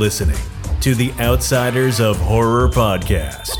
listening to the Outsiders of Horror podcast.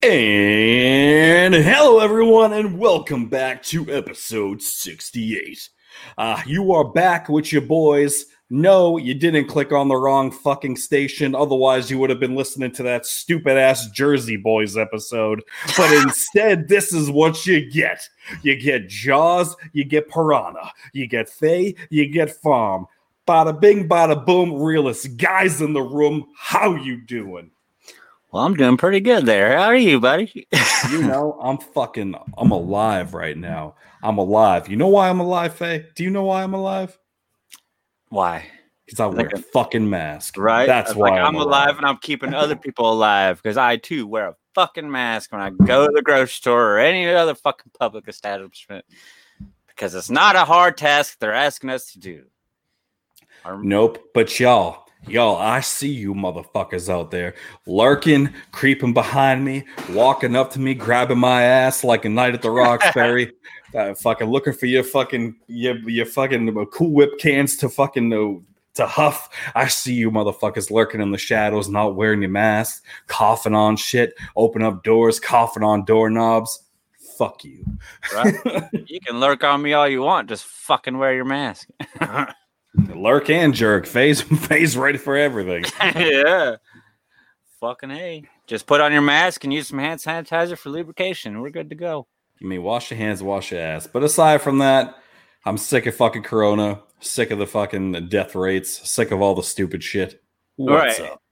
And hello, everyone, and welcome back to episode 68. Uh, you are back with your boys. No, you didn't click on the wrong fucking station. Otherwise, you would have been listening to that stupid ass Jersey Boys episode. But instead, this is what you get you get Jaws, you get Piranha, you get Fay, you get Farm. Bada bing, bada boom, realist guys in the room. How you doing? Well, I'm doing pretty good there. How are you, buddy? you know, I'm fucking, I'm alive right now. I'm alive. You know why I'm alive, Fay? Do you know why I'm alive? Why? Because I wear a fucking mask. Right? That's why like, I'm, alive. and I'm keeping other people alive because I too wear a fucking mask when I go to the grocery store or any other fucking public establishment because it's not a hard task they're asking us to do. Our- nope. But y'all, Y'all, I see you motherfuckers out there lurking, creeping behind me, walking up to me, grabbing my ass like a night at the Roxbury, uh, fucking looking for your fucking your, your fucking Cool Whip cans to fucking uh, to huff. I see you motherfuckers lurking in the shadows, not wearing your mask, coughing on shit, open up doors, coughing on doorknobs. Fuck you. Right? you can lurk on me all you want, just fucking wear your mask. Lurk and jerk. Phase phase ready for everything. yeah. Fucking hey. Just put on your mask and use some hand sanitizer for lubrication. We're good to go. You mean wash your hands, wash your ass. But aside from that, I'm sick of fucking corona, sick of the fucking death rates, sick of all the stupid shit. What's right. up?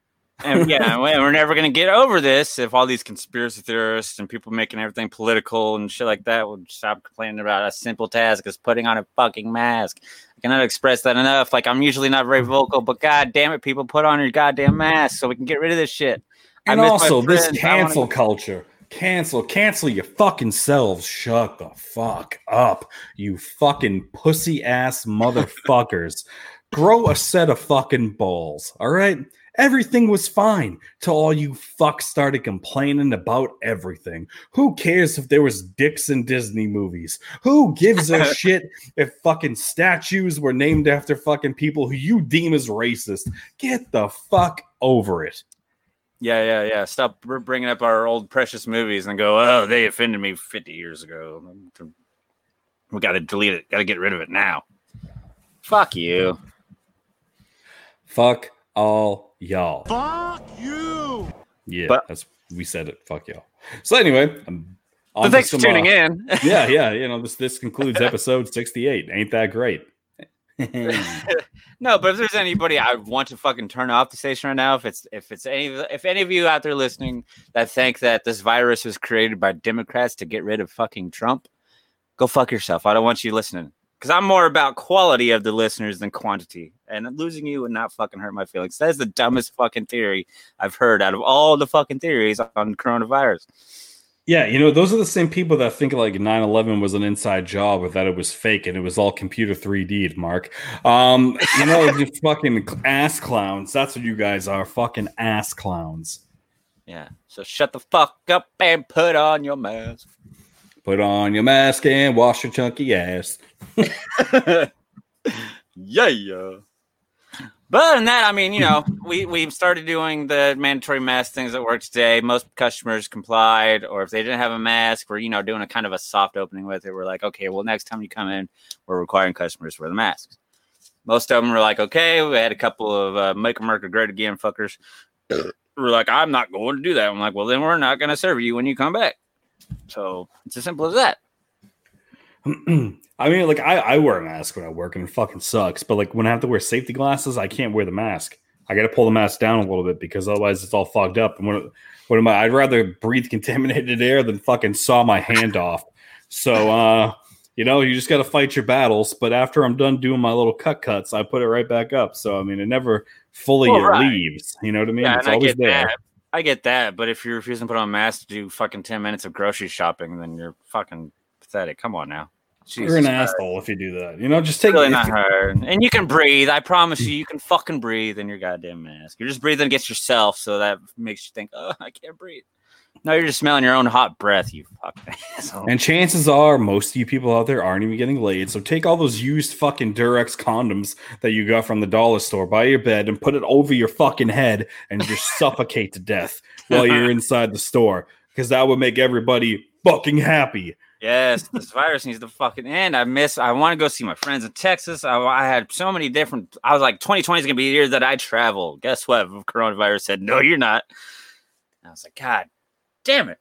And yeah, we're never gonna get over this if all these conspiracy theorists and people making everything political and shit like that would stop complaining about a simple task as putting on a fucking mask. I cannot express that enough. Like I'm usually not very vocal, but god damn it, people put on your goddamn mask so we can get rid of this shit. And also this cancel wanna... culture. Cancel, cancel your fucking selves. Shut the fuck up, you fucking pussy ass motherfuckers. Grow a set of fucking balls, all right? Everything was fine till all you fucks started complaining about everything. Who cares if there was dicks in Disney movies? Who gives a shit if fucking statues were named after fucking people who you deem as racist? Get the fuck over it. Yeah, yeah, yeah. Stop bringing up our old precious movies and go, oh, they offended me 50 years ago. We got to delete it. Got to get rid of it now. Fuck you. Fuck all y'all. Fuck you. Yeah, but, that's we said it. Fuck y'all. So anyway, I'm but thanks some, for tuning uh, in. yeah, yeah. You know, this this concludes episode 68. Ain't that great? no, but if there's anybody I want to fucking turn off the station right now, if it's if it's any if any of you out there listening that think that this virus was created by Democrats to get rid of fucking Trump, go fuck yourself. I don't want you listening because I'm more about quality of the listeners than quantity. And losing you would not fucking hurt my feelings. That is the dumbest fucking theory I've heard out of all the fucking theories on coronavirus. Yeah, you know, those are the same people that think like 9-11 was an inside job or that it was fake and it was all computer 3D'd, Mark. Um, you know, you fucking ass clowns. That's what you guys are. Fucking ass clowns. Yeah. So shut the fuck up and put on your mask. Put on your mask and wash your chunky ass. yeah. But other than that, I mean, you know, we we started doing the mandatory mask things at work today. Most customers complied, or if they didn't have a mask, we're you know doing a kind of a soft opening with it. We're like, okay, well, next time you come in, we're requiring customers to wear the masks. Most of them were like, okay. We had a couple of uh, make America great again fuckers. we're like, I'm not going to do that. I'm like, well, then we're not going to serve you when you come back. So it's as simple as that. I mean, like I, I wear a mask when I work and it fucking sucks. But like when I have to wear safety glasses, I can't wear the mask. I got to pull the mask down a little bit because otherwise it's all fogged up. And what, what am I? I'd rather breathe contaminated air than fucking saw my hand off. So, uh, you know, you just got to fight your battles. But after I'm done doing my little cut cuts, I put it right back up. So, I mean, it never fully well, right. leaves. You know what I mean? Yeah, it's always there. That. I get that, but if you're refusing to put on a mask to do fucking ten minutes of grocery shopping, then you're fucking pathetic. Come on now. Jesus You're an Christ. asshole if you do that. You know, just take really it. not hard. And you can breathe. I promise you, mm. you can fucking breathe in your goddamn mask. You're just breathing against yourself, so that makes you think, oh, I can't breathe. No, you're just smelling your own hot breath, you fucking asshole. And chances are, most of you people out there aren't even getting laid. So take all those used fucking Durex condoms that you got from the dollar store by your bed and put it over your fucking head and just suffocate to death while you're inside the store because that would make everybody fucking happy. Yes, this virus needs to fucking end. I miss. I want to go see my friends in Texas. I, I had so many different. I was like, 2020 is gonna be the year that I travel. Guess what? Coronavirus said, no, you're not. I was like, God damn it.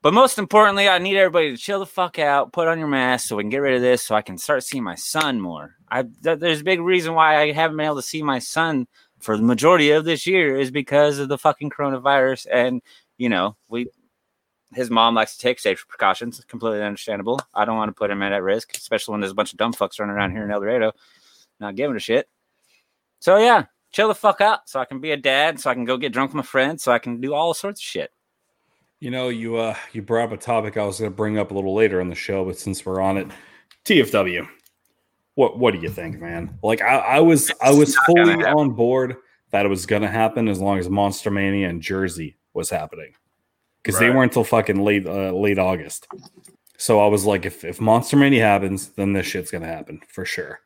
But most importantly, I need everybody to chill the fuck out, put on your mask so we can get rid of this, so I can start seeing my son more. I th- there's a big reason why I haven't been able to see my son for the majority of this year is because of the fucking coronavirus. And you know, we his mom likes to take safety precautions. Completely understandable. I don't want to put him at risk, especially when there's a bunch of dumb fucks running around here in El Dorado, not giving a shit. So yeah, chill the fuck out, so I can be a dad, so I can go get drunk with my friends, so I can do all sorts of shit. You know, you uh you brought up a topic I was going to bring up a little later on the show, but since we're on it, TFW. What what do you think, man? Like I, I was I was fully on board that it was going to happen as long as Monster Mania and Jersey was happening because right. they weren't until fucking late uh, late August. So I was like, if if Monster Mania happens, then this shit's gonna happen for sure.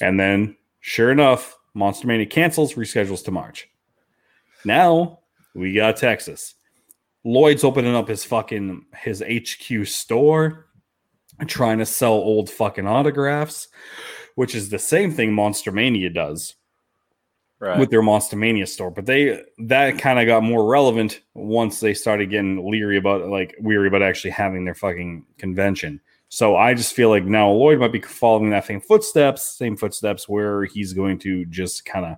And then, sure enough, Monster Mania cancels, reschedules to March. Now we got Texas. Lloyd's opening up his fucking his HQ store, trying to sell old fucking autographs, which is the same thing Monster Mania does right. with their Monster Mania store. But they that kind of got more relevant once they started getting leery about like weary about actually having their fucking convention. So I just feel like now Lloyd might be following that same footsteps, same footsteps where he's going to just kind of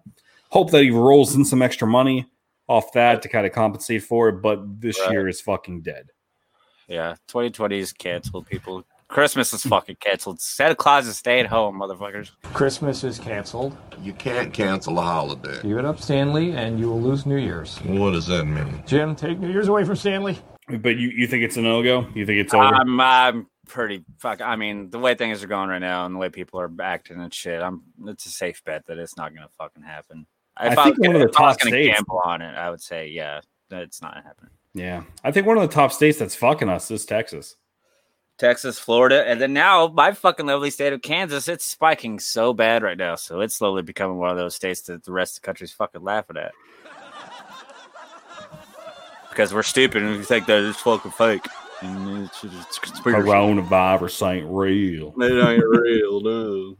hope that he rolls in some extra money off that to kind of compensate for it. But this right. year is fucking dead. Yeah, 2020 is canceled. People Christmas is fucking canceled. Santa Claus is stay at home, motherfuckers. Christmas is canceled. You can't cancel a holiday. Give it up, Stanley, and you will lose New Year's. What does that mean? Jim, take New Year's away from Stanley. But you, you think it's a no go? You think it's over? I'm, I'm pretty fuck. I mean, the way things are going right now and the way people are acting and shit, I'm. It's a safe bet that it's not going to fucking happen. If I think I one of the top states gamble on it. I would say, yeah, it's not happening. Yeah, I think one of the top states that's fucking us is Texas. Texas, Florida, and then now my fucking lovely state of Kansas. It's spiking so bad right now, so it's slowly becoming one of those states that the rest of the country's fucking laughing at because we're stupid and we think that it's fucking fake. And it's, it's Coronavirus ain't real. It ain't real, no.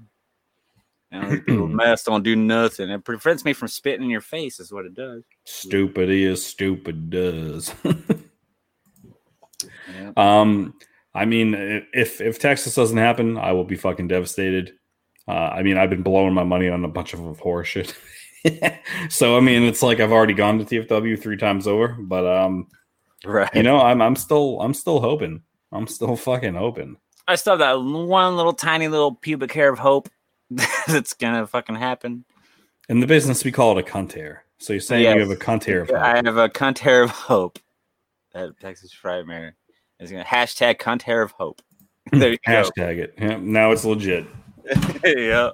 And people masks don't do nothing. It prevents me from spitting in your face, is what it does. Stupid is stupid does. yeah. Um I mean, if if Texas doesn't happen, I will be fucking devastated. Uh, I mean, I've been blowing my money on a bunch of horror shit. so I mean, it's like I've already gone to TFW three times over, but um, right. You know, I'm I'm still I'm still hoping. I'm still fucking hoping. I still have that one little tiny little pubic hair of hope that's gonna fucking happen. In the business, we call it a cunt hair. So you're saying yes. you have a cunt hair of hope. I have a cunt hair of hope at Texas Frightmare. Is to hashtag cunt hair of hope. there you hashtag go. it. Yeah, now it's legit. yeah.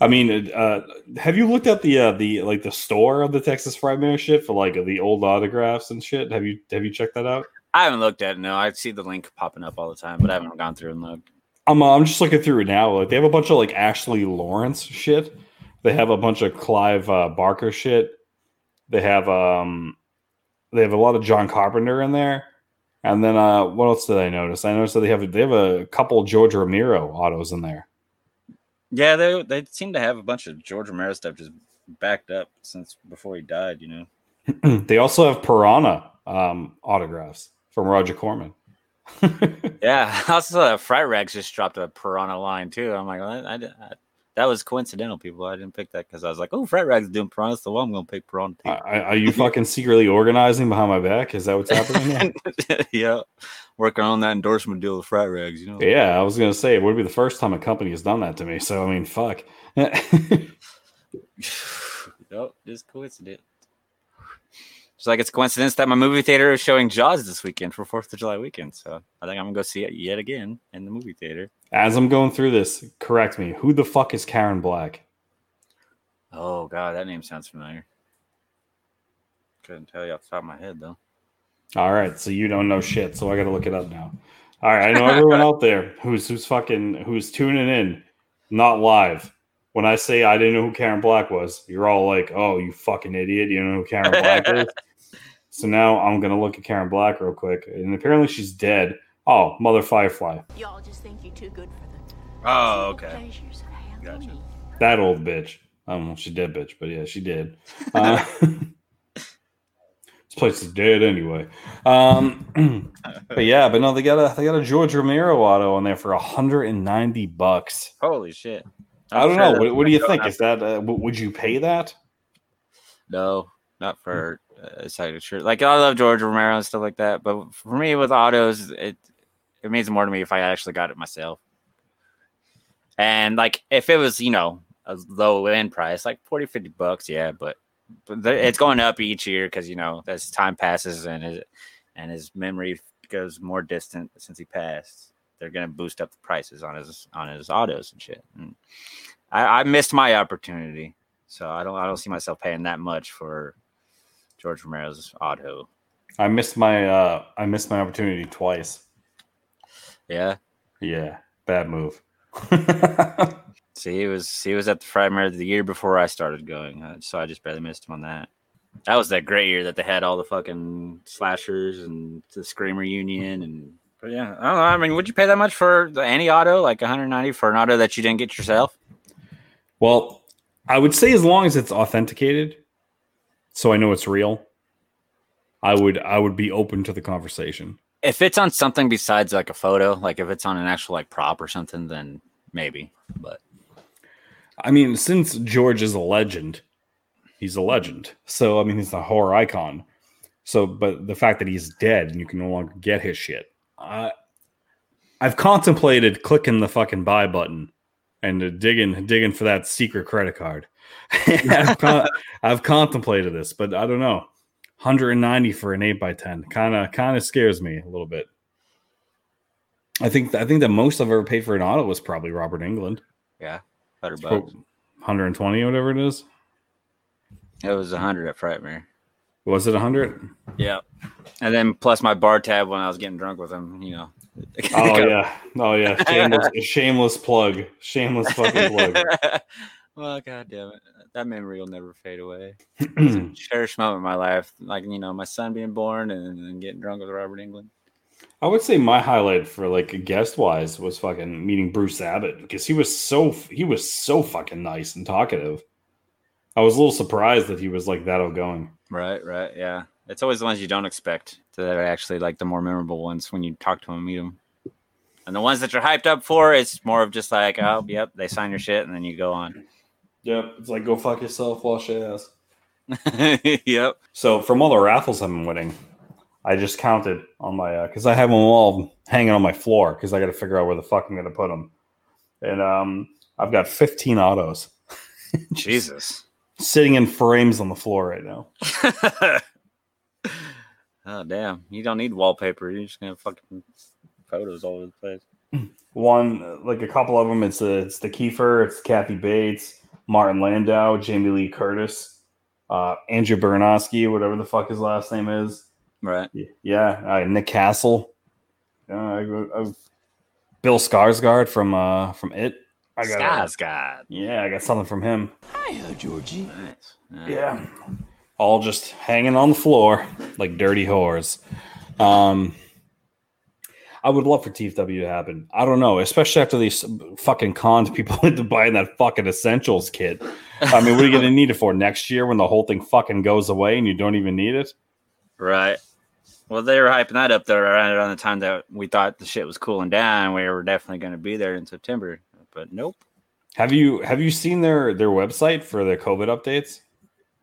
I mean, uh, have you looked at the uh, the like the store of the Texas Frightmare shit for like the old autographs and shit? Have you have you checked that out? I haven't looked at it. No, I see the link popping up all the time, but I haven't gone through and looked. I'm uh, I'm just looking through it now. Like they have a bunch of like Ashley Lawrence shit. They have a bunch of Clive uh, Barker shit. They have um they have a lot of John Carpenter in there. And then uh, what else did I notice? I noticed that they have they have a couple George Romero autos in there. Yeah, they they seem to have a bunch of George Romero stuff just backed up since before he died. You know. they also have Piranha um, autographs from Roger Corman. yeah, also uh, Fright Rags just dropped a Piranha line too. I'm like, I, I, I that was coincidental, people. I didn't pick that because I was like, oh, Fright Rag's doing piranha, so I'm going to pick piranha too. Are, you fucking secretly organizing behind my back? Is that what's happening? yeah, working on that endorsement deal with Fright Rags. You know? Yeah, I was going to say it would be the first time a company has done that to me. So I mean, fuck. nope, just coincidence. It's like it's a coincidence that my movie theater is showing Jaws this weekend for Fourth of July weekend. So I think I'm gonna go see it yet again in the movie theater. As I'm going through this, correct me. Who the fuck is Karen Black? Oh god, that name sounds familiar. Couldn't tell you off the top of my head though. All right, so you don't know shit, so I got to look it up now. All right, I know everyone out there who's who's fucking who's tuning in, not live. When I say I didn't know who Karen Black was, you're all like, "Oh, you fucking idiot! You don't know who Karen Black is." So now I'm gonna look at Karen Black real quick, and apparently she's dead. Oh, Mother Firefly, Y'all just think you're too good for the Oh, simple okay. pleasures Gotcha. That old bitch. I don't know if she dead bitch, but yeah, she did. Uh, this place is dead anyway. Um, but yeah, but no, they got a they got a George Romero auto on there for 190 bucks. Holy shit! I I'm don't sure know. What, what do you think? Is that uh, would you pay that? No, not for a side shirt. Like I love George Romero and stuff like that, but for me with autos, it it means more to me if I actually got it myself. And like if it was, you know, a low end price, like 40, 50 bucks, yeah, but, but it's going up each year because you know as time passes and his and his memory goes more distant since he passed, they're gonna boost up the prices on his on his autos and shit. And I, I missed my opportunity. So I don't I don't see myself paying that much for George Romero's auto. I missed my uh I missed my opportunity twice. Yeah. Yeah, bad move. See, he was he was at the Frightmare the year before I started going, uh, so I just barely missed him on that. That was that great year that they had all the fucking slashers and the Screamer Union and. But yeah, I don't know. I mean, would you pay that much for the any auto, like 190 for an auto that you didn't get yourself? well, I would say as long as it's authenticated, so I know it's real, I would I would be open to the conversation. If it's on something besides like a photo, like if it's on an actual like prop or something, then maybe. But I mean, since George is a legend, he's a legend. So I mean, he's a horror icon. So, but the fact that he's dead and you can no longer get his shit, I, I've contemplated clicking the fucking buy button and uh, digging digging for that secret credit card. I've, con- I've contemplated this, but I don't know. 190 for an 8 by 10 kind of kind of scares me a little bit. I think I think the most I've ever paid for an auto was probably Robert Englund. yeah, hundred bucks. 120 whatever it is. It was hundred at Frightmare. Was it 100? Yeah, and then plus my bar tab when I was getting drunk with him. You know. Oh yeah. Oh yeah. Shameless, shameless plug. Shameless fucking plug. Well, god damn it, uh, that memory will never fade away. Cherished moment in my life, like you know, my son being born and, and getting drunk with Robert Englund. I would say my highlight for like guest wise was fucking meeting Bruce Abbott because he was so he was so fucking nice and talkative. I was a little surprised that he was like that outgoing. Right, right, yeah. It's always the ones you don't expect that are actually like the more memorable ones when you talk to them and meet them. And the ones that you're hyped up for, it's more of just like, oh, yep, they sign your shit and then you go on. Yep. It's like go fuck yourself, wash your ass. yep. So from all the raffles I've been winning, I just counted on my because I have them all hanging on my floor because I got to figure out where the fuck I'm gonna put them. And um, I've got 15 autos Jesus. sitting in frames on the floor right now. oh damn! You don't need wallpaper. You're just gonna have fucking photos all over the place. One, like a couple of them, it's a, it's the Kiefer, it's Kathy Bates, Martin Landau, Jamie Lee Curtis, uh, Andrew Bernowski, whatever the fuck his last name is. Right. Yeah, uh, Nick Castle, uh, I, I, Bill Skarsgård from uh, from It. I got a- yeah, I got something from him. Nice. Yeah, all just hanging on the floor like dirty whores. Um, I would love for TFW to happen. I don't know, especially after these fucking cons people into buying that fucking essentials kit. I mean, what are you going to need it for next year when the whole thing fucking goes away and you don't even need it? Right. Well, they were hyping that up there around around the time that we thought the shit was cooling down. We were definitely going to be there in September, but nope. Have you have you seen their their website for their COVID updates?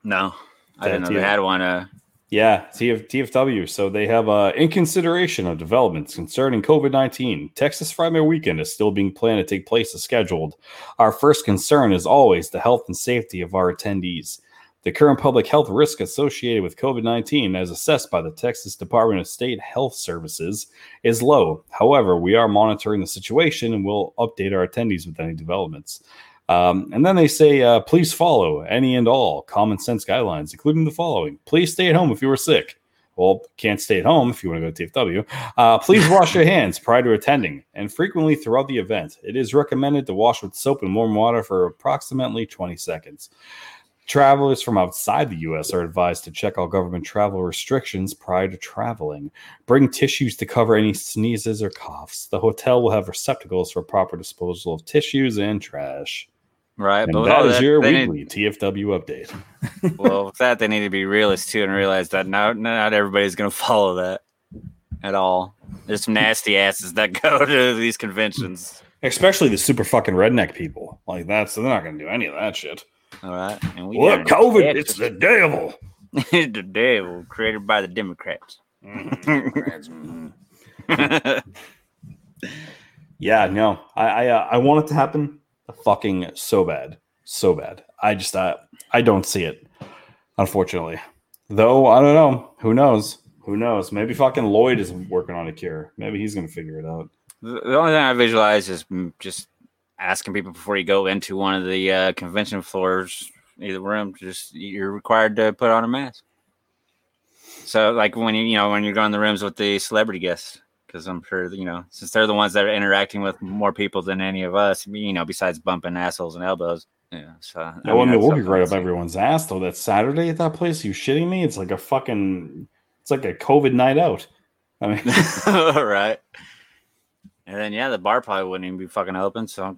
No, I didn't know they had one. Uh, Yeah, TF, TFW. So they have, uh, in consideration of developments concerning COVID 19, Texas Frightmare Weekend is still being planned to take place as scheduled. Our first concern is always the health and safety of our attendees. The current public health risk associated with COVID 19, as assessed by the Texas Department of State Health Services, is low. However, we are monitoring the situation and will update our attendees with any developments. Um, and then they say, uh, please follow any and all common sense guidelines, including the following. Please stay at home if you are sick. Well, can't stay at home if you want to go to TFW. Uh, please wash your hands prior to attending and frequently throughout the event. It is recommended to wash with soap and warm water for approximately 20 seconds. Travelers from outside the U.S. are advised to check all government travel restrictions prior to traveling. Bring tissues to cover any sneezes or coughs. The hotel will have receptacles for proper disposal of tissues and trash. Right, And but that is that, your they need- weekly TFW update. well, with that, they need to be realists too and realize that not not everybody's going to follow that at all. There's some nasty asses that go to these conventions. Especially the super fucking redneck people. Like that's they're not going to do any of that shit. All right, and we Look, COVID, it's the devil. the devil created by the Democrats. Yeah, no, I I, uh, I want it to happen fucking so bad, so bad. I just uh, I don't see it, unfortunately. Though I don't know. Who knows? Who knows? Maybe fucking Lloyd is working on a cure. Maybe he's gonna figure it out. The only thing I visualize is just asking people before you go into one of the uh, convention floors, either room, just you're required to put on a mask. So, like when you you know when you're going to the rooms with the celebrity guests, because I'm sure you know since they're the ones that are interacting with more people than any of us, you know, besides bumping assholes and elbows. Yeah. So I No, I mean, we'll be right that's- up everyone's ass though. That Saturday at that place, you shitting me? It's like a fucking, it's like a COVID night out. I mean, all right. And then yeah, the bar probably wouldn't even be fucking open. So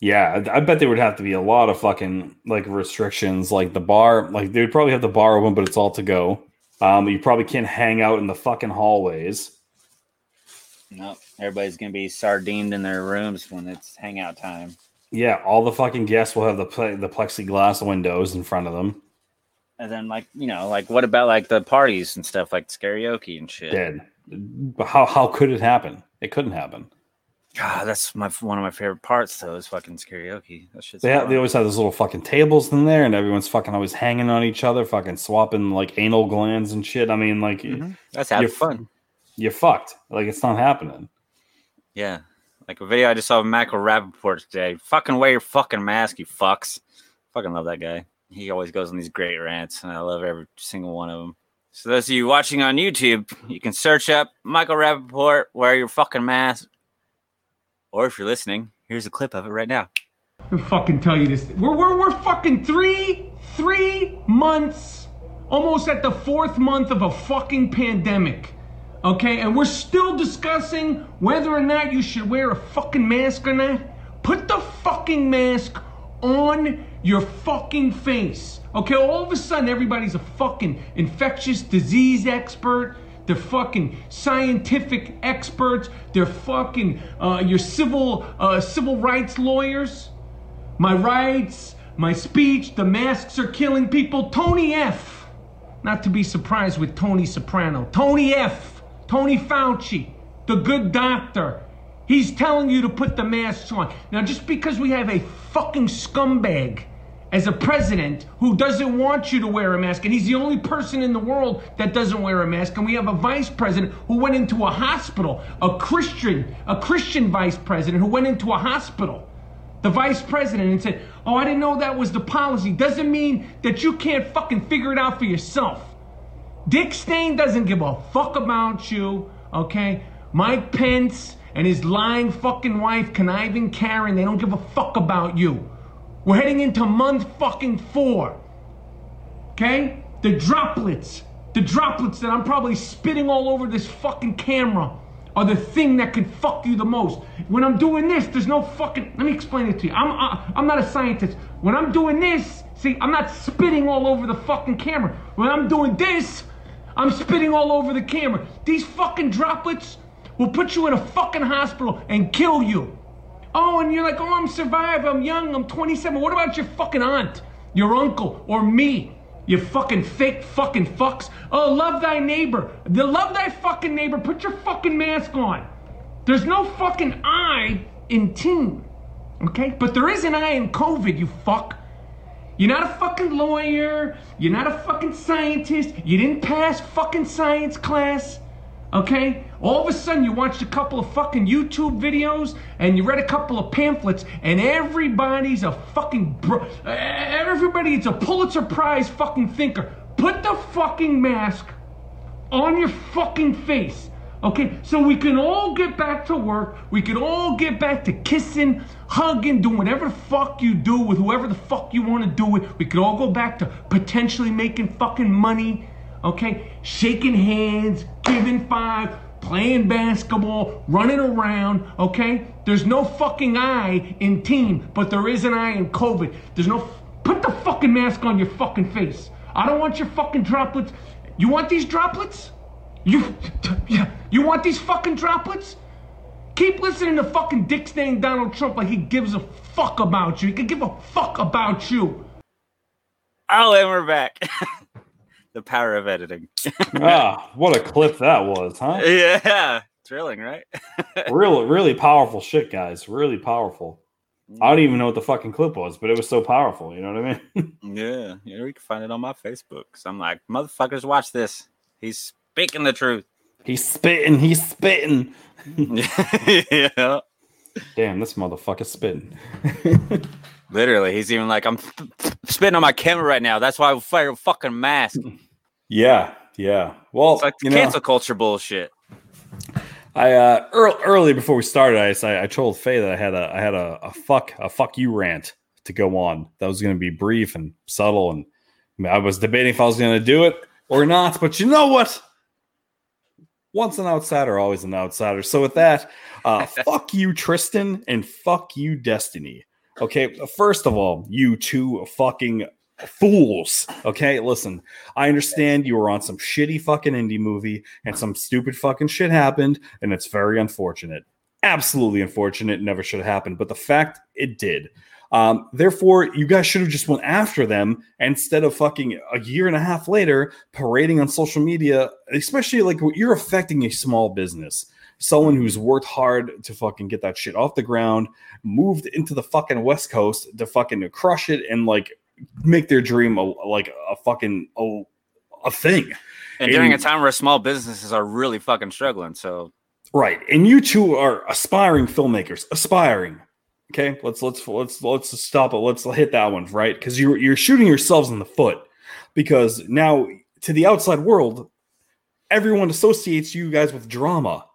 Yeah, I I bet there would have to be a lot of fucking like restrictions. Like the bar, like they would probably have the bar open, but it's all to go. Um, you probably can't hang out in the fucking hallways. No, everybody's gonna be sardined in their rooms when it's hangout time. Yeah, all the fucking guests will have the ple- the plexiglass windows in front of them. And then like you know, like what about like the parties and stuff like karaoke and shit? Dead. How how could it happen? It couldn't happen. God, that's my one of my favorite parts though is fucking karaoke. That shit's They they always have those little fucking tables in there, and everyone's fucking always hanging on each other, fucking swapping like anal glands and shit. I mean, like Mhm. That's having fun. You're fucked. Like it's not happening. Yeah. Like a video I just saw of Michael Rapaport today. Fucking wear your fucking mask, you fucks. Fucking love that guy. He always goes on these great rants, and I love every single one of them. So those of you watching on YouTube, you can search up Michael Rapaport, wear your fucking mask. Or if you're listening, here's a clip of it right now. me fucking tell you this. We're, we're, we're fucking three, three months, almost at the fourth month of a fucking pandemic. Okay, and we're still discussing whether or not you should wear a fucking mask or not. Put the fucking mask on your fucking face. Okay, all of a sudden everybody's a fucking infectious disease expert. They're fucking scientific experts. They're fucking uh, your civil uh, civil rights lawyers. My rights, my speech, the masks are killing people. Tony F. Not to be surprised with Tony Soprano. Tony F. Tony Fauci, the good doctor. He's telling you to put the masks on. Now, just because we have a fucking scumbag as a president who doesn't want you to wear a mask, and he's the only person in the world that doesn't wear a mask, and we have a vice president who went into a hospital, a Christian, a Christian vice president who went into a hospital the vice president and said, Oh, I didn't know that was the policy, doesn't mean that you can't fucking figure it out for yourself. Dick Stain doesn't give a fuck about you, okay? Mike Pence and his lying fucking wife, conniving Karen, they don't give a fuck about you. We're heading into month fucking four, okay? The droplets, the droplets that I'm probably spitting all over this fucking camera are the thing that could fuck you the most. When I'm doing this, there's no fucking. Let me explain it to you. I'm uh, I'm not a scientist. When I'm doing this, see, I'm not spitting all over the fucking camera. When I'm doing this, I'm spitting all over the camera. These fucking droplets will put you in a fucking hospital and kill you. Oh, and you're like, oh, I'm survived. I'm young. I'm 27. What about your fucking aunt, your uncle, or me? You fucking fake fucking fucks. Oh, love thy neighbor. The love thy fucking neighbor. Put your fucking mask on. There's no fucking I in team. Okay? But there is an I in COVID, you fuck. You're not a fucking lawyer. You're not a fucking scientist. You didn't pass fucking science class. Okay? All of a sudden, you watched a couple of fucking YouTube videos and you read a couple of pamphlets, and everybody's a fucking bro. Everybody is a Pulitzer Prize fucking thinker. Put the fucking mask on your fucking face. Okay, so we can all get back to work. We can all get back to kissing, hugging, doing whatever the fuck you do with whoever the fuck you want to do it. We could all go back to potentially making fucking money. Okay, shaking hands, giving five, playing basketball, running around. Okay, there's no fucking I in team, but there is an I in COVID. There's no. Put the fucking mask on your fucking face. I don't want your fucking droplets. You want these droplets? You, yeah, you want these fucking droplets? Keep listening to fucking dick stain Donald Trump like he gives a fuck about you. He could give a fuck about you. Oh, and we're back. the power of editing. ah, what a clip that was, huh? Yeah, thrilling, right? really, really powerful shit, guys. Really powerful. I don't even know what the fucking clip was, but it was so powerful. You know what I mean? yeah, yeah. You can find it on my Facebook. So I'm like, motherfuckers, watch this. He's speaking the truth. He's spitting. He's spitting. yeah. Damn, this motherfucker's spitting. Literally, he's even like, I'm spitting on my camera right now. That's why I wear a fucking mask. Yeah, yeah. Well, it's like cancel know, culture bullshit. I uh early, early before we started, I I told Fay that I had a I had a, a fuck a fuck you rant to go on. That was going to be brief and subtle, and I was debating if I was going to do it or not. But you know what? Once an outsider, always an outsider. So with that, uh, fuck you, Tristan, and fuck you, Destiny. Okay, first of all, you two fucking fools. Okay, listen, I understand you were on some shitty fucking indie movie and some stupid fucking shit happened, and it's very unfortunate. Absolutely unfortunate. Never should have happened. But the fact it did um, therefore, you guys should have just went after them instead of fucking a year and a half later parading on social media. Especially like you're affecting a small business, someone who's worked hard to fucking get that shit off the ground, moved into the fucking West Coast to fucking crush it and like make their dream a, like a fucking a, a thing. And during and, a time where small businesses are really fucking struggling, so right. And you two are aspiring filmmakers, aspiring Okay, let's let's let's let's stop it. Let's hit that one right because you're you're shooting yourselves in the foot because now to the outside world, everyone associates you guys with drama.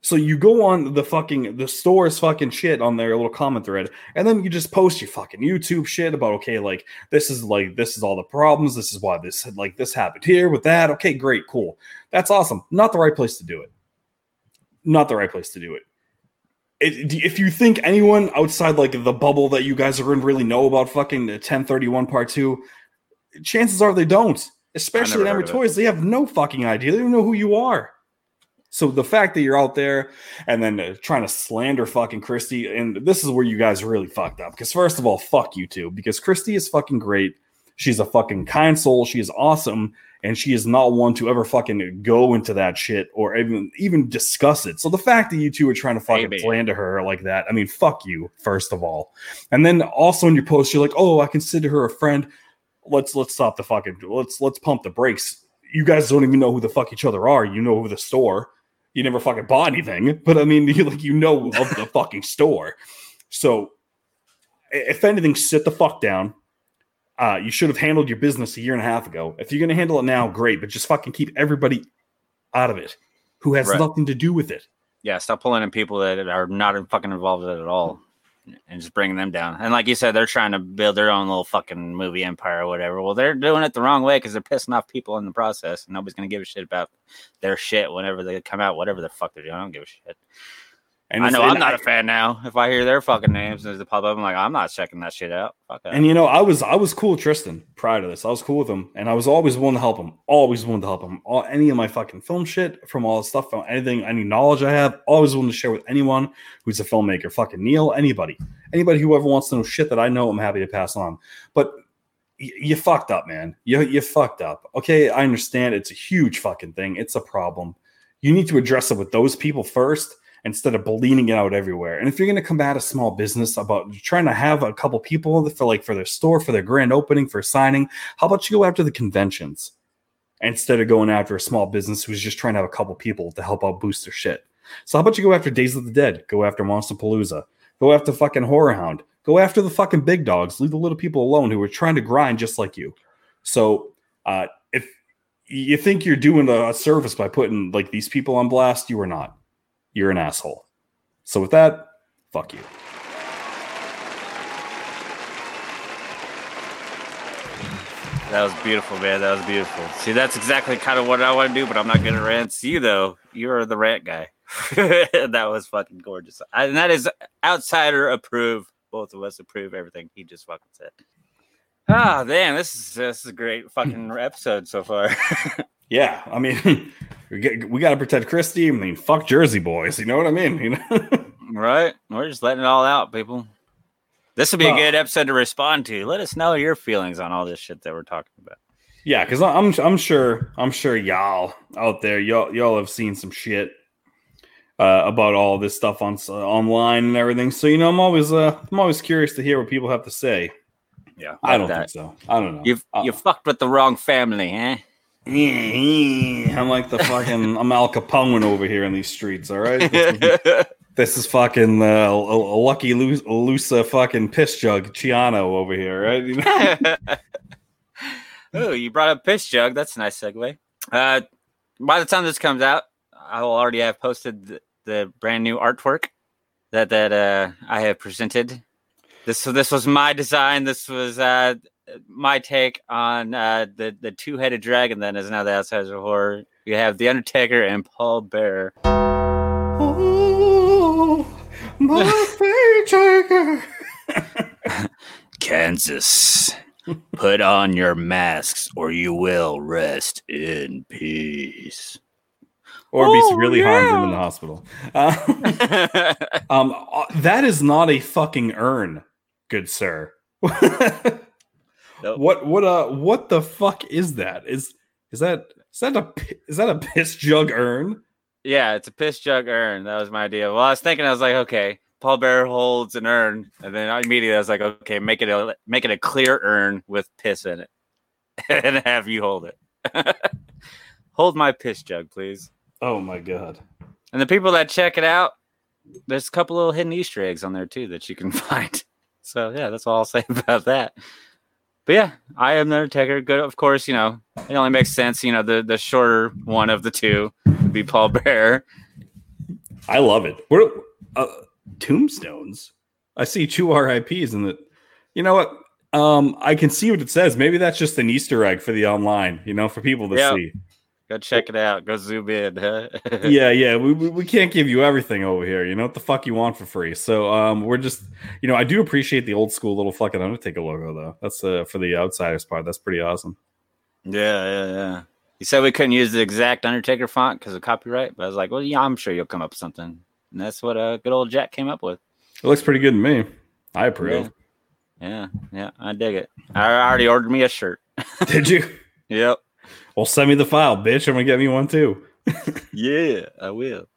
So you go on the fucking the store's fucking shit on their little comment thread, and then you just post your fucking YouTube shit about okay, like this is like this is all the problems. This is why this like this happened here with that. Okay, great, cool. That's awesome. Not the right place to do it. Not the right place to do it it, if you think anyone outside like the bubble that you guys are in really know about fucking 1031 part two, chances are they don't. Especially at Toys, they have no fucking idea. They don't know who you are. So the fact that you're out there and then uh, trying to slander fucking Christy, and this is where you guys really fucked up. Because first of all, fuck you too. Because Christy is fucking great. She's a fucking kind soul. She is awesome and she is not one to ever fucking go into that shit or even even discuss it. So the fact that you two are trying to fucking Maybe. plan to her like that, I mean, fuck you, first of all. And then also in your post, you're like, oh, I consider her a friend. Let's let's stop the fucking let's let's pump the brakes. You guys don't even know who the fuck each other are. You know who the store. You never fucking bought anything, but I mean, you like you know of the fucking store. So if anything, sit the fuck down uh, you should have handled your business a year and a half ago. If you're going to handle it now, great, but just fucking keep everybody out of it who has right. nothing to do with it. Yeah, stop pulling in people that are not fucking involved with it at all and just bringing them down. And like you said, they're trying to build their own little fucking movie empire or whatever. Well, they're doing it the wrong way because they're pissing off people in the process. And nobody's going to give a shit about their shit whenever they come out, whatever the fuck they're doing. I don't give a shit. And I know I'm not I, a fan now. If I hear their fucking names as they pop up, I'm like, I'm not checking that shit out. Fuck that. And you know, I was I was cool with Tristan prior to this. I was cool with him, and I was always willing to help him. Always willing to help him. All any of my fucking film shit, from all the stuff, from anything, any knowledge I have, always willing to share with anyone who's a filmmaker. Fucking Neil, anybody, anybody who ever wants to know shit that I know, I'm happy to pass on. But you fucked up, man. You you fucked up. Okay, I understand. It's a huge fucking thing. It's a problem. You need to address it with those people first instead of bleeding it out everywhere. And if you're going to combat a small business about trying to have a couple people for like for their store, for their grand opening, for signing, how about you go after the conventions instead of going after a small business who's just trying to have a couple people to help out boost their shit? So how about you go after Days of the Dead? Go after Monsterpalooza. Go after fucking HorrorHound. Go after the fucking big dogs. Leave the little people alone who are trying to grind just like you. So uh, if you think you're doing a, a service by putting like these people on blast, you are not. You're an asshole. So with that, fuck you. That was beautiful, man. That was beautiful. See, that's exactly kind of what I want to do, but I'm not gonna rant. You though, you're the rant guy. that was fucking gorgeous, and that is outsider approve. Both of us approve everything he just fucking said. Ah, damn, this is this is a great fucking episode so far. Yeah, I mean, we, we got to protect Christie. I mean, fuck Jersey boys. You know what I mean? You know, right? We're just letting it all out, people. This would be a good episode to respond to. Let us know your feelings on all this shit that we're talking about. yeah, because I'm I'm sure I'm sure y'all out there y'all y'all have seen some shit uh, about all this stuff on uh, online and everything. So you know, I'm always uh, I'm always curious to hear what people have to say. Yeah, I don't that. think so. I don't know. You you fucked with the wrong family, eh? I'm like the fucking I'm Al Capone over here in these streets. All right, this is, this is fucking uh, a, a lucky Lu- Lusa fucking piss jug Chiano over here, right? You know? oh, you brought up piss jug. That's a nice segue. Uh, by the time this comes out, I will already have posted the, the brand new artwork that that uh, I have presented. This so this was my design. This was uh, my take on uh, the the two headed dragon then is now the Outsiders of Horror. You have the Undertaker and Paul Bearer. oh, my paychecker. Kansas, put on your masks or you will rest in peace. Or be Oh, severely harmed and in the hospital. Uh, um, uh, that is not a fucking urn, good sir. Nope. What what uh what the fuck is that? Is is that is that a is that a piss jug urn? Yeah, it's a piss jug urn. That was my idea. Well, I was thinking, I was like, okay, Paul Bearer holds an urn, and then I immediately I was like, okay, make it a make it a clear urn with piss in it, and have you hold it. hold my piss jug, please. Oh my god. And the people that check it out, there's a couple little hidden Easter eggs on there too that you can find. So yeah, that's all I'll say about that. But yeah, I am the Undertaker. Good, of course. You know, it only makes sense. You know, the the shorter one of the two would be Paul Bearer. I love it. What uh, tombstones? I see two RIPs in it. You know what? Um, I can see what it says. Maybe that's just an Easter egg for the online. You know, for people to Yeah. see. Go check it out. Go zoom in. huh? yeah, yeah. We, we, we can't give you everything over here. You know what the fuck you want for free. So um, we're just, you know, I do appreciate the old school little fucking Undertaker logo though. That's uh for the outsiders part. That's pretty awesome. Yeah, yeah, yeah. You said we couldn't use the exact Undertaker font because of copyright, but I was like, well, yeah, I'm sure you'll come up with something. And that's what uh, good old Jack came up with. It looks pretty good to me. I approve. Yeah, yeah, I dig it. I already ordered me a shirt. Did you? Yep. Well, send me the file, bitch. I'm gonna get me one too. Yeah, I will.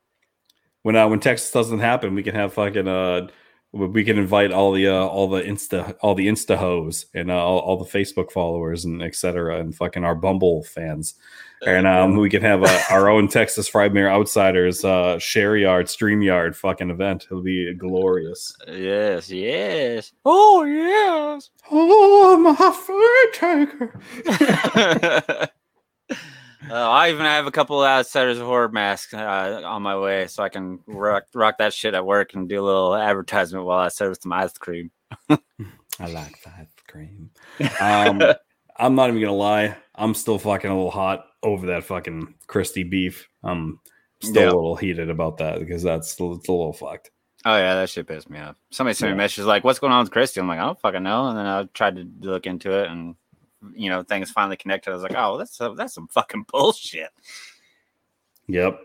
When uh when Texas doesn't happen, we can have fucking uh we can invite all the uh all the insta all the insta hoes and uh, all, all the Facebook followers and etc. and fucking our Bumble fans. And um, we can have uh, our own Texas Frightmare Outsiders uh, share yard, stream yard fucking event. It'll be glorious. Yes, yes. Oh, yes. Oh, my taker. Uh, I even have a couple of outsiders of horror masks uh, on my way, so I can rock, rock that shit at work and do a little advertisement while I serve some ice cream. I like that ice cream. Um, I'm not even gonna lie. I'm still fucking a little hot over that fucking Christie beef. I'm still Yeah. a little heated about that because that's it's a little fucked. Oh yeah, that shit pissed me off. Somebody sent me Yeah. a message like, "What's going on with Christy?" I'm like, "I don't fucking know." And then I tried to look into it, and you know, things finally connected. I was like, "Oh, that's that's some fucking bullshit." Yep,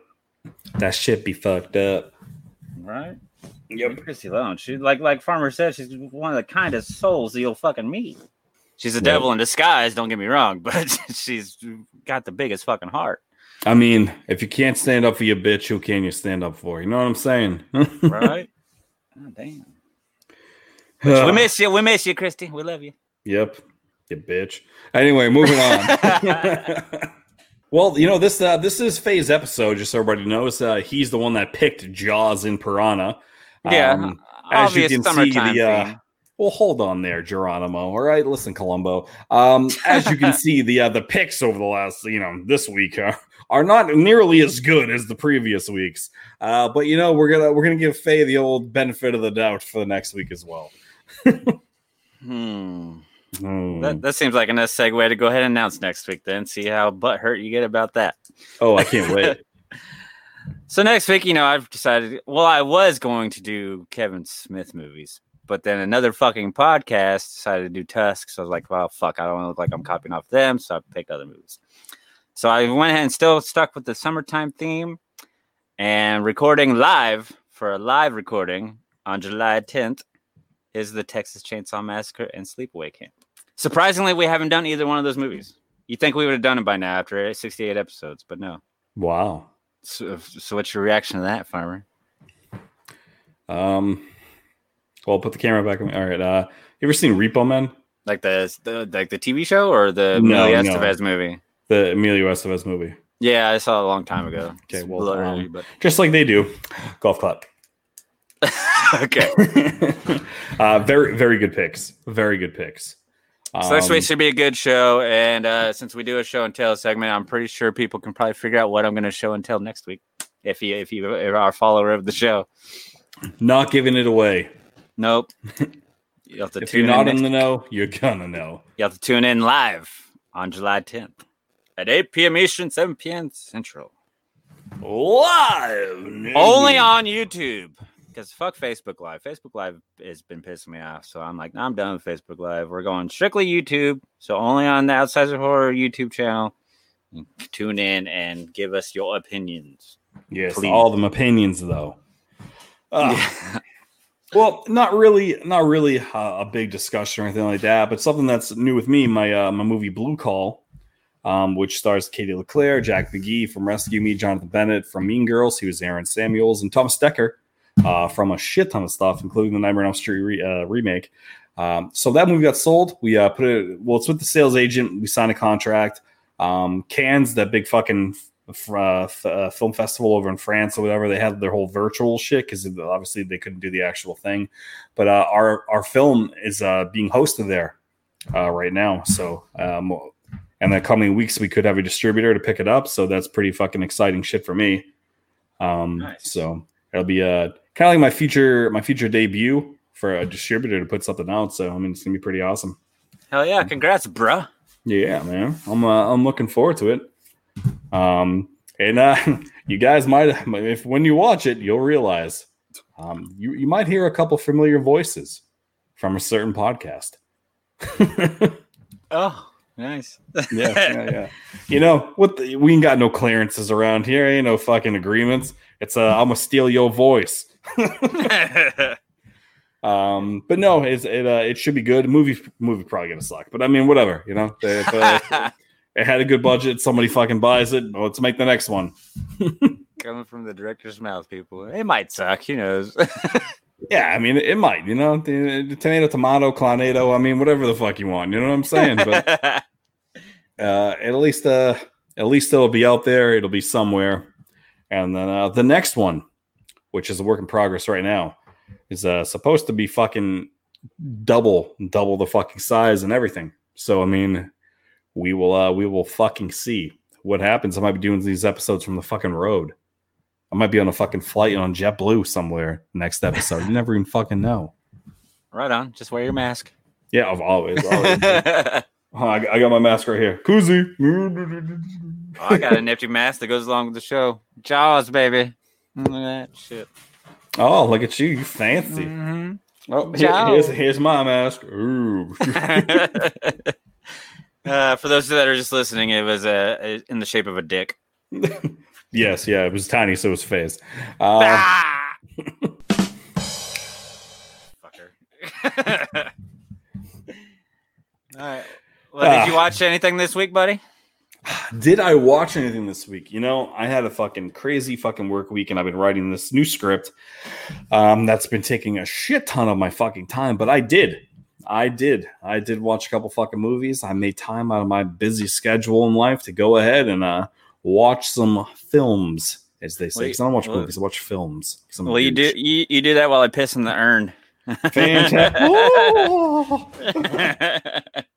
that shit be fucked up. Right? Yep. Leave Christy alone. She like like Farmer said, she's one of the kindest souls that you'll fucking meet. She's a Yep. devil in disguise. Don't get me wrong, but she's got the biggest fucking heart. I mean, if you can't stand up for your bitch, who can you stand up for? You know what I'm saying? right? Oh, damn. we miss you. We miss you, Christy. We love you. Yep, you bitch. Anyway, moving on. well, you know this uh, this is Fay's episode. Just so everybody knows, uh, he's the one that picked Jaws in Piranha. Yeah, Um, as you can see, summertime the uh, well, hold on there, Geronimo. All right, listen, Columbo. Um, as you can see, the uh, the picks over the last, you know, this week are, are not nearly as good as the previous weeks. Uh, but you know, we're gonna we're gonna give Fay the old benefit of the doubt for the next week as well. Hmm. Hmm. That, that seems like a nice segue to go ahead and announce next week. Then see how butt hurt you get about that. oh, I can't wait. So next week, you know, I've decided. Well, I was going to do Kevin Smith movies, but then another fucking podcast decided to do Tusk. So I was like, well, fuck, I don't want to look like I'm copying off them, so I picked other movies. So I went ahead and still stuck with the summertime theme and recording live for a live recording on July 10th is the Texas Chainsaw Massacre and Sleepaway Camp. Surprisingly, we haven't done either one of those movies. You think we would have done it by now after 68 episodes, but no. wow. So, so what's your reaction to that, Farmer? Um, well, put the camera back on. All right. Uh, you ever seen Repo Man? Like the, the like the TV show or the No, Emilio no. Estevez movie? The Emilio Estevez movie. Yeah, I saw it a long time ago. Okay, well, blurry, um, but Just like they do. Golf clap. okay. uh, very, very good picks. Very good picks. So next Um, week should be a good show, and uh, since we do a show and tell segment, I'm pretty sure people can probably figure out what I'm going to show and tell next week. If you if you are a follower of the show, not giving it away. nope. You have to If tune you're not in. in the know, you're gonna know. you have to tune in live on July 10th at 8 p.m. Eastern, 7 p.m. Central. Live. Only on YouTube. Because fuck Facebook Live. Facebook Live has been pissing me off. So I'm like, nah, I'm done with Facebook Live. We're going strictly YouTube. So only on the Outsiders of Horror YouTube channel. Tune in and give us your opinions. Yes, Please. all them opinions though. Uh, well, not really, not really uh, a big discussion or anything like that, but something that's new with me. My uh, my movie Blue Call, um, which stars Katie Leclaire, Jack McGee from Rescue Me, Jonathan Bennett from Mean Girls, he was Aaron Samuels, and Thomas Dekker uh, from a shit ton of stuff, including the Nightmare on Elm Street re- uh, remake. Um, so that movie got sold. We uh, put it. Well, it's with the sales agent. We signed a contract. Um, Cannes, that big fucking uh, f- uh, film festival over in France or whatever, they had their whole virtual shit because obviously they couldn't do the actual thing. But uh, our our film is uh, being hosted there uh, right now. So, um, and the coming weeks we could have a distributor to pick it up. So that's pretty fucking exciting shit for me. Um, Nice. So it'll be uh, kind of like my future my future debut for a distributor to put something out. So I mean, it's gonna be pretty awesome. Hell yeah. Congrats, bruh. Yeah, man. I'm uh, I'm looking forward to it. Um, and uh, you guys might, if when you watch it, you'll realize um, you you might hear a couple familiar voices from a certain podcast. Oh, nice. yeah, yeah, yeah. You know what? The, we ain't got no clearances around here. Ain't no fucking agreements. It's uh, I'm gonna steal your voice. Um, but no, it's, it uh, it should be good. Movie movie probably gonna suck, but I mean, whatever. You know, if, uh, it had a good budget. Somebody fucking buys it. Well, let's make the next one. Coming from the director's mouth, people. It might suck. Who knows? Yeah, I mean, it might. You know, the, the tomato, tomato, clanato. I mean, whatever the fuck you want. You know what I'm saying? But uh, at least, uh, at least it'll be out there. It'll be somewhere. And then uh, the next one, which is a work in progress right now, is uh, supposed to be fucking double, double the fucking size and everything. So I mean, we will, uh, we will fucking see what happens. I might be doing these episodes from the fucking road. I might be on a fucking flight on JetBlue somewhere next episode. You never even fucking know. right on. Just wear your mask. Yeah, I've always. always. Oh, I, I got my mask right here. Koozie. Oh, I got a nifty mask that goes along with the show. Jaws, baby. Look at that shit. Oh, look at you. You fancy. Mhm. Oh, here- here's, here's my mask. Ooh. uh, for those that are just listening, it was uh, in the shape of a dick. yes, yeah. It was tiny, so it was phased. Uh, Ah! Fucker. All right. Well, did you Ah. watch anything this week, buddy? Did I watch anything this week? You know, I had a fucking crazy fucking work week, and I've been writing this new script. Um, that's been taking a shit ton of my fucking time, but I did. I did. I did watch a couple fucking movies. I made time out of my busy schedule in life to go ahead and uh, watch some films, as they say. Because I don't watch movies, I watch films. Well, you do you, you do that while I piss in the urn. Fantastic.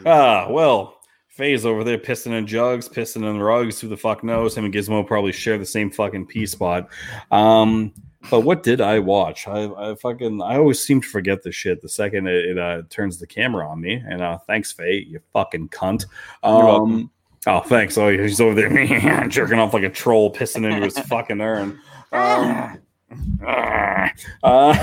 Ah, well, Fay's over there pissing in jugs, pissing in rugs. Who the fuck knows? Him and Gizmo probably share the same fucking pee spot. Um, but what did I watch? I, I fucking I always seem to forget this shit the second it, it uh, turns the camera on me. And uh, thanks, Fay, you fucking cunt. Um. Oh, thanks. Oh, he's over there jerking off like a troll, pissing into his fucking urn. Um, uh,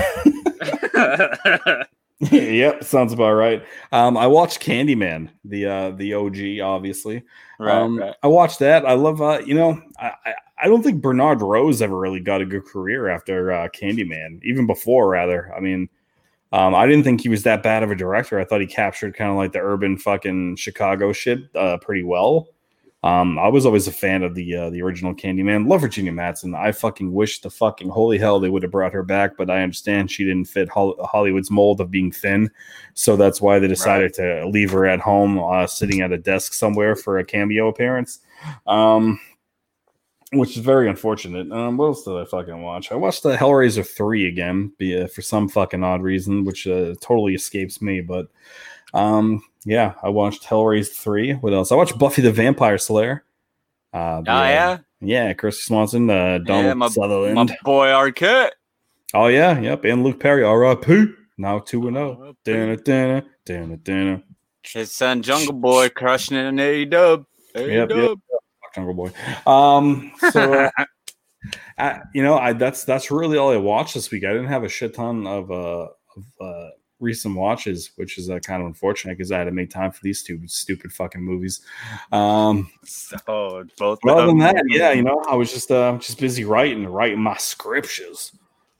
yep, sounds about right. Um, I watched Candyman, the uh, the OG, obviously. right, um, right. I watched that. I love, uh, you know, I, I I don't think Bernard Rose ever really got a good career after uh, Candyman, even before, rather. I mean, um, I didn't think he was that bad of a director. I thought he captured kind of like the urban fucking Chicago shit uh, pretty well. Um, I was always a fan of the uh, the original Candyman. Love Virginia Madsen. I fucking wish the fucking holy hell they would have brought her back, but I understand she didn't fit Hol- Hollywood's mold of being thin, so that's why they decided to leave her at home, uh, sitting at a desk somewhere for a cameo appearance. Um, which is very unfortunate. Um, what else did I fucking watch? I watched the Hellraiser three again, be, uh, for some fucking odd reason, which uh, totally escapes me. But um, yeah, I watched Hellraiser three. What else? I watched Buffy the Vampire Slayer. Uh, the, oh yeah, yeah, Kristy Swanson, uh, Donald my- Sutherland. my boy Arquette. Oh yeah, yep, and Luke Perry. R.I.P. Now two and zero. Dana dana dana dana. His son Jungle Boy crushing it in A Dub. Yep, yep. Jungle Boy. Um, so uh, I, you know, I that's that's really all I watched this week. I didn't have a shit ton of uh of uh recent watches, which is uh, kind of unfortunate because I had to make time for these two stupid fucking movies. Um, Oh, both. other than that, yeah, you know, I was just uh just busy writing, writing my scriptures.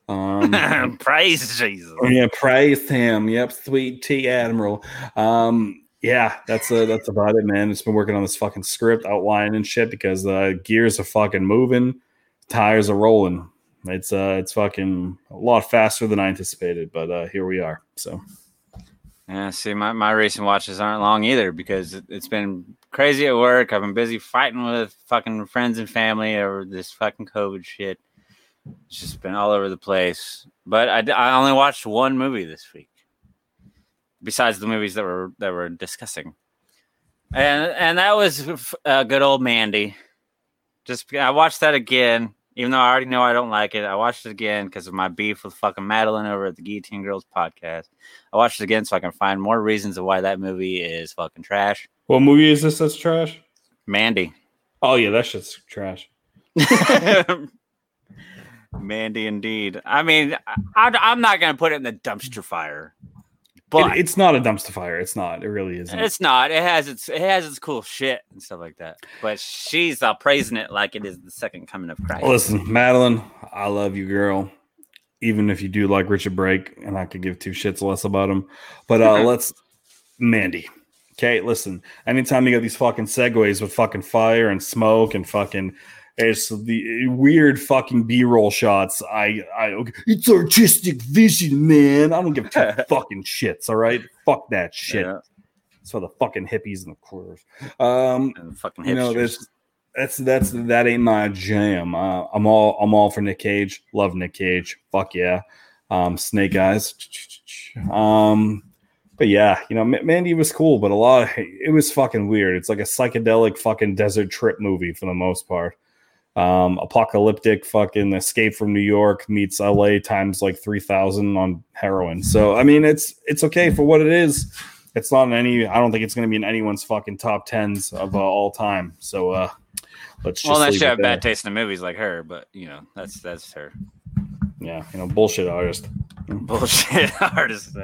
Um, Praise Jesus. Yeah, praise him. Yep, sweet tea admiral. Um, yeah, that's uh, that's about it, man. It's been working on this fucking script, outline and shit because uh, gears are fucking moving, tires are rolling. It's uh, it's fucking a lot faster than I anticipated, but uh, here we are. So Yeah, see, my, my recent watches aren't long either because it, it's been crazy at work. I've been busy fighting with fucking friends and family over this fucking COVID shit. It's just been all over the place. But I, I only watched one movie this week, besides the movies that we're that we're discussing, and and that was uh, good old Mandy. Just I watched that again, even though I already know I don't like it. I watched it again because of my beef with fucking Madeline over at the Guillotine Girls podcast. I watched it again so I can find more reasons of why that movie is fucking trash. what movie is this? That's trash. Mandy. Oh yeah, that shit's trash. Mandy, indeed. I mean, I, am not going to put it in the dumpster fire, but It- it's not a dumpster fire. It's not. It really isn't. it's not. It has its it has its cool shit and stuff like that. But she's uh, praising it like it is the second coming of Christ. Listen, Madeline, I love you, girl. Even if you do like Richard Brake, and I could give two shits less about him. But uh let's Mandy. Okay, listen. Anytime you got these fucking segues with fucking fire and smoke and fucking it's the weird fucking B-roll shots. I I okay, it's artistic vision, man. I don't give two fucking shits, all right? Fuck that shit. Yeah. It's for the fucking hippies and the quarters. Um And fucking you know, hipsters. there's that's that's that ain't my jam. Uh, I'm all I'm all for Nick Cage. Love Nick Cage. Fuck yeah. Um, Snake Eyes. Um, but yeah, you know, Ma- Mandy was cool, but a lot of it was fucking weird. It's like a psychedelic fucking desert trip movie for the most part. Um, apocalyptic fucking escape from New York meets LA times like three thousand on heroin. So I mean, it's it's okay for what it is. It's not in any. I don't think it's going to be in anyone's fucking top tens of uh, all time. So uh, let's just well, that should have there. bad taste in movies like her, but you know, that's that's her Yeah, you know, bullshit artist. bullshit artist.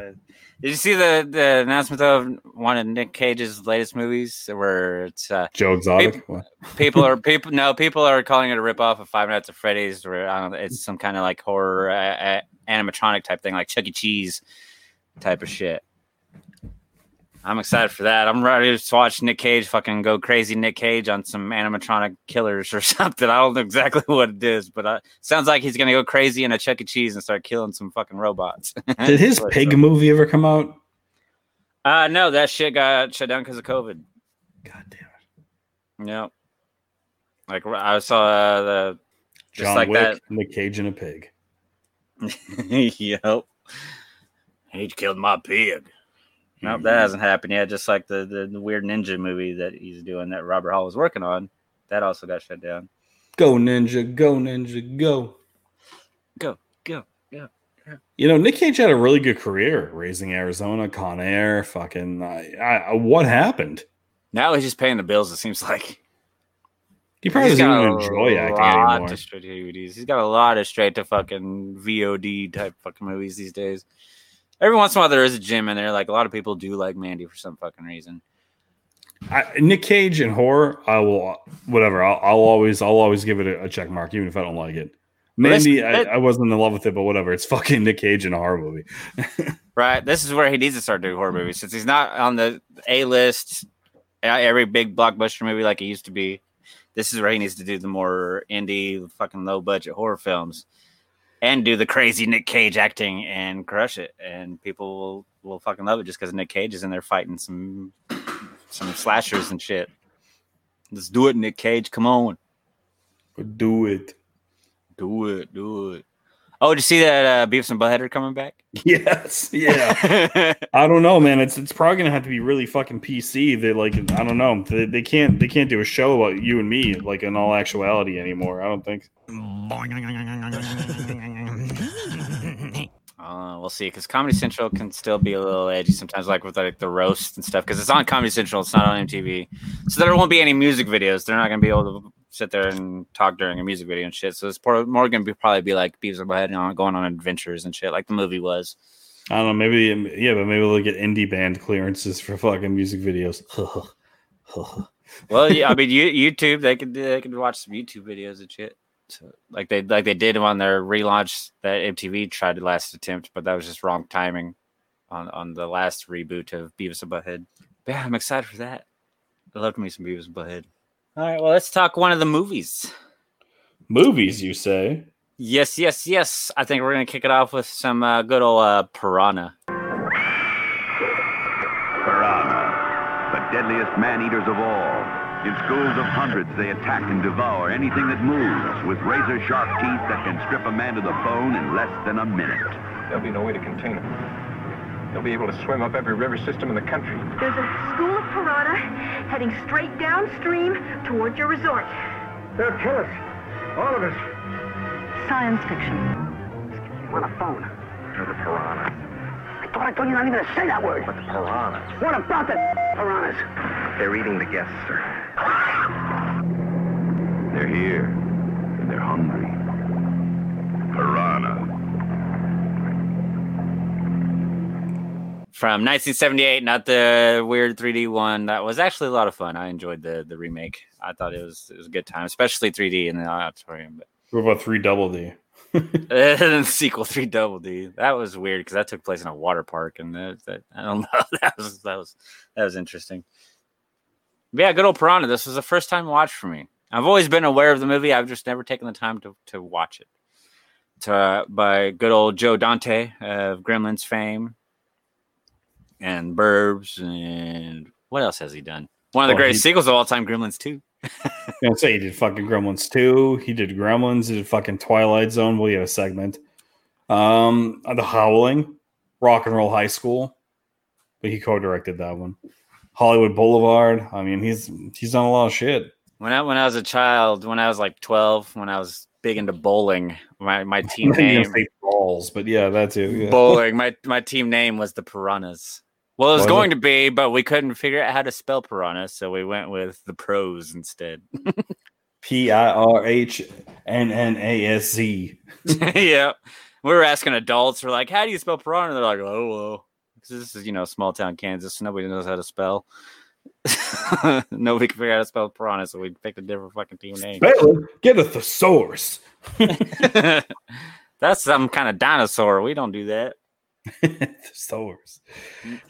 Did you see the the announcement of one of Nick Cage's latest movies where it's uh, Joe Exotic. People- people are people no people are calling it a ripoff of Five Nights at Freddy's or I don't know, it's some kind of like horror uh, uh, animatronic type thing like Chuck E. Cheese type of shit. I'm excited for that. I'm ready to watch Nick Cage fucking go crazy Nick Cage on some animatronic killers or something. I don't know exactly what it is, but uh, sounds like he's gonna go crazy in a Chuck E. Cheese and start killing some fucking robots. Did his pig uh, movie ever come out? Uh, no, that shit got shut down because of COVID. God damn it. Yep. Like I saw uh, the just John like Wick, Nick Cage, and a pig. yep. He killed my pig. Nope, that hasn't happened yet. Just like the, the the weird ninja movie that he's doing that Robert Hall was working on, that also got shut down. Go ninja, go ninja, go. Go, go, go. You know, Nick Cage had a really good career raising Arizona, Con Air, fucking. I, I, what happened? Now he's just paying the bills. It seems like He probably He's doesn't even enjoy acting anymore. of straight to DVDs. He's got a lot of straight to fucking VOD type fucking movies these days. Every once in a while, there is a gym in there. Like a lot of people do like Mandy for some fucking reason. I, Nick Cage and horror, I will whatever. I'll, I'll always I'll always give it a, a check mark, even if I don't like it. Mandy, I, that- I wasn't in love with it, but whatever. It's fucking Nick Cage in a horror movie. Right. This is where he needs to start doing horror movies since he's not on the A list, uh, every big blockbuster movie like he used to be. This is where he needs to do the more indie, fucking low budget horror films and do the crazy Nick Cage acting and crush it. And people will, will fucking love it just because Nick Cage is in there fighting some some slashers and shit. Let's do it, Nick Cage. Come on. Do it. Do it. Do it. Oh, did you see that uh, Beavis and Butthead are coming back? Yes, yeah. I don't know, man. It's it's probably gonna have to be really fucking PC. They like I don't know. They, they can't they can't do a show about you and me like in all actuality anymore. I don't think. Uh, we'll see, because Comedy Central can still be a little edgy sometimes, like with like the roast and stuff. Because it's on Comedy Central, it's not on MTV, so there won't be any music videos. They're not going to be able to sit there and talk during a music video and shit. So this going to be probably be like Beavis and Butthead, you know, going on adventures and shit, like the movie was. I don't know. Maybe yeah, but maybe they'll get indie band clearances for fucking music videos. Well, yeah, I mean, you, YouTube, they could they could watch some YouTube videos and shit. So, like they like they did on their relaunch that MTV tried the last attempt, but that was just wrong timing on on the last reboot of Beavis and Butthead. But yeah, I'm excited for that. I loved me some Beavis and Butthead. All right, well, let's talk one of the movies. Movies, you say? Yes, yes, yes. I think we're gonna kick it off with some uh, good old uh, Piranha. Piranha, the deadliest man-eaters of all. In schools of hundreds, they attack and devour anything that moves with razor-sharp teeth that can strip a man to the bone in less than a minute. There'll be no way to contain them. They'll be able to swim up every river system in the country. There's a school of piranha heading straight downstream towards your resort. They'll kill us. All of us. Science fiction. I'm on a phone. They're the piranha. I thought I told you not even to say that word. But the piranhas. What about the piranhas? They're eating the guests, sir. They're here, and they're hungry. Piranha. From 1978, not the weird 3D one. That was actually a lot of fun. I enjoyed the the remake. I thought it was it was a good time, especially 3D in the auditorium. But What about three double D? and sequel 3 Double D that was weird because that took place in a water park, and that, that I don't know that was that was that was interesting. But yeah, good old Piranha. This was the first time watch for me. I've always been aware of the movie. I've just never taken the time to to watch it. To, uh, by good old Joe Dante of Gremlins fame and Burbs and what else has he done? One of the Oh, greatest he- sequels of all time, Gremlins 2. I gonna say he did fucking Gremlins 2. He did Gremlins. He did fucking Twilight Zone. Well, he had a segment. Um, The Howling, Rock and Roll High School, but he co-directed that one. Hollywood Boulevard. I mean, he's he's done a lot of shit. When I when I was a child, when I was like 12, when I was big into bowling, my, my team name balls, but yeah, that's it. Yeah. bowling, my my team name was the Piranhas. Well, it was Was going it? to be, but we couldn't figure out how to spell piranha, so we went with the pros instead. P I R H N N A S Z. yeah. We were asking adults, we're like, how do you spell piranha? They're like, oh, well. 'Cause this is, you know, small town Kansas. So nobody knows how to spell. nobody can figure out how to spell piranha, so we picked a different fucking team name. Spell it. Get a thesaurus. That's some kind of dinosaur. We don't do that. thesaurus.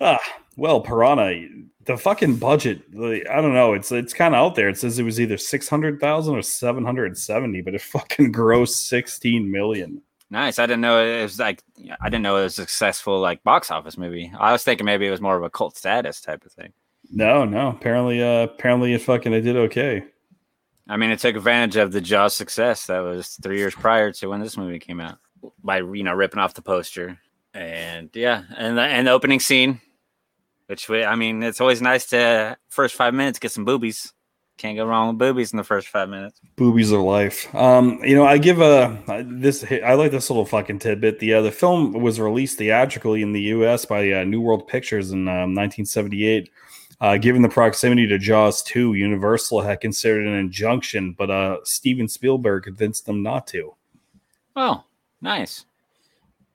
Ah, well, Piranha, the fucking budget. Like, I don't know. It's it's kind of out there. It says it was either six hundred thousand or seven hundred seventy, but it fucking grossed sixteen million. Nice. I didn't know it was like I didn't know it was a successful like box office movie. I was thinking maybe it was more of a cult status type of thing. No, no. Apparently, uh, apparently it fucking it did okay. I mean, it took advantage of the Jaws success that was three years prior to when this movie came out by you know ripping off the poster and yeah, and the, and the opening scene, which we, I mean, it's always nice to first five minutes get some boobies. Can't go wrong with boobies in the first five minutes. Boobies are life. Um, you know, I give a this. I like this little fucking tidbit. The uh, the film was released theatrically in the U.S. by uh, New World Pictures in um, 1978. Uh, given the proximity to Jaws 2, Universal had considered an injunction, but uh, Steven Spielberg convinced them not to. Oh, nice.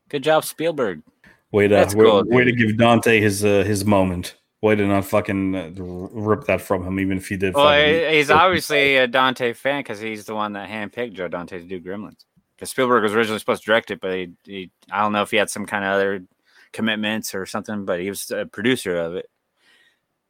Good job, Spielberg. Way to way, cool, way to give Dante his uh, his moment. Way to not fucking uh, rip that from him, even if he did. Well, he's obviously a Dante fan because he's the one that handpicked Joe Dante to do Gremlins. Because Spielberg was originally supposed to direct it, but he, he, I don't know if he had some kind of other commitments or something, but he was a producer of it,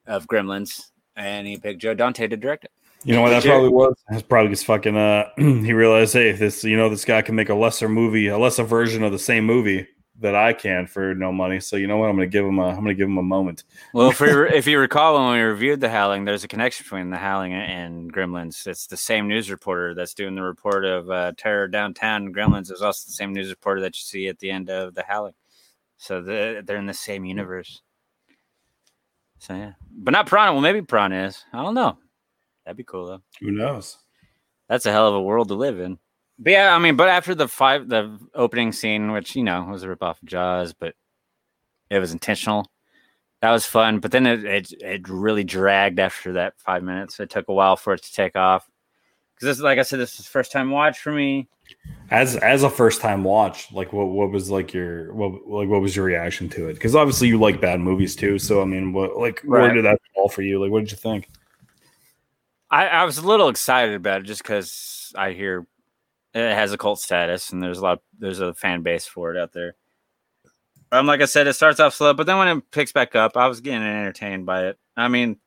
of Gremlins, and he picked Joe Dante to direct it. You know what that probably was? That's probably just fucking. Uh, he realized, hey, this, you know, this guy can make a lesser movie, a lesser version of the same movie that I can for no money. So you know what? I'm going to give him a. I'm going to give him a moment. Well, if, if you recall when we reviewed The Howling, there's a connection between The Howling and Gremlins. It's the same news reporter that's doing the report of uh, terror downtown. Gremlins is also the same news reporter that you see at the end of The Howling. So the, they're in the same universe. So yeah, but not Piranha. Well, maybe Piranha is. I don't know. That'd be cool though. Who knows? That's a hell of a world to live in. But yeah, I mean, but after the five, the opening scene, which you know was a rip off of Jaws, but it was intentional. That was fun. But then it, it it really dragged after that five minutes. It took a while for it to take off. Because this, like I said, this is first time watch for me. As as a first time watch, like what what was like your what like what was your reaction to it? Because obviously you like bad movies too. So I mean, what like right. where did that fall for you? Like, what did you think? I, I was a little excited about it just because I hear it has a cult status and there's a lot there's a fan base for it out there. Um, like I said, it starts off slow, but then when it picks back up, I was getting entertained by it. I mean,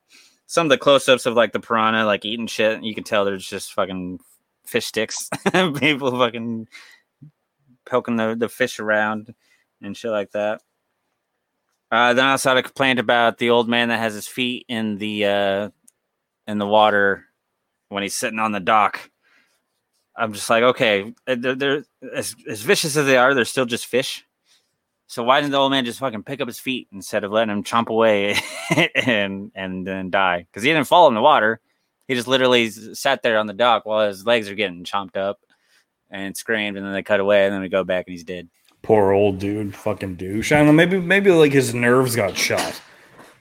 some of the close-ups of like the piranha, like eating shit, you can tell there's just fucking fish sticks, people fucking poking the, the fish around and shit like that. Uh, then I had a complaint about the old man that has his feet in the uh, in the water when he's sitting on the dock. I'm just like, okay, uh, they're, they're as, as vicious as they are, they're still just fish. So why didn't the old man just fucking pick up his feet instead of letting him chomp away and and then die? Because he didn't fall in the water. He just literally sat there on the dock while his legs are getting chomped up and screamed, and then they cut away, and then we go back and he's dead. Poor old dude, fucking douche. I don't know. Maybe maybe like his nerves got shot.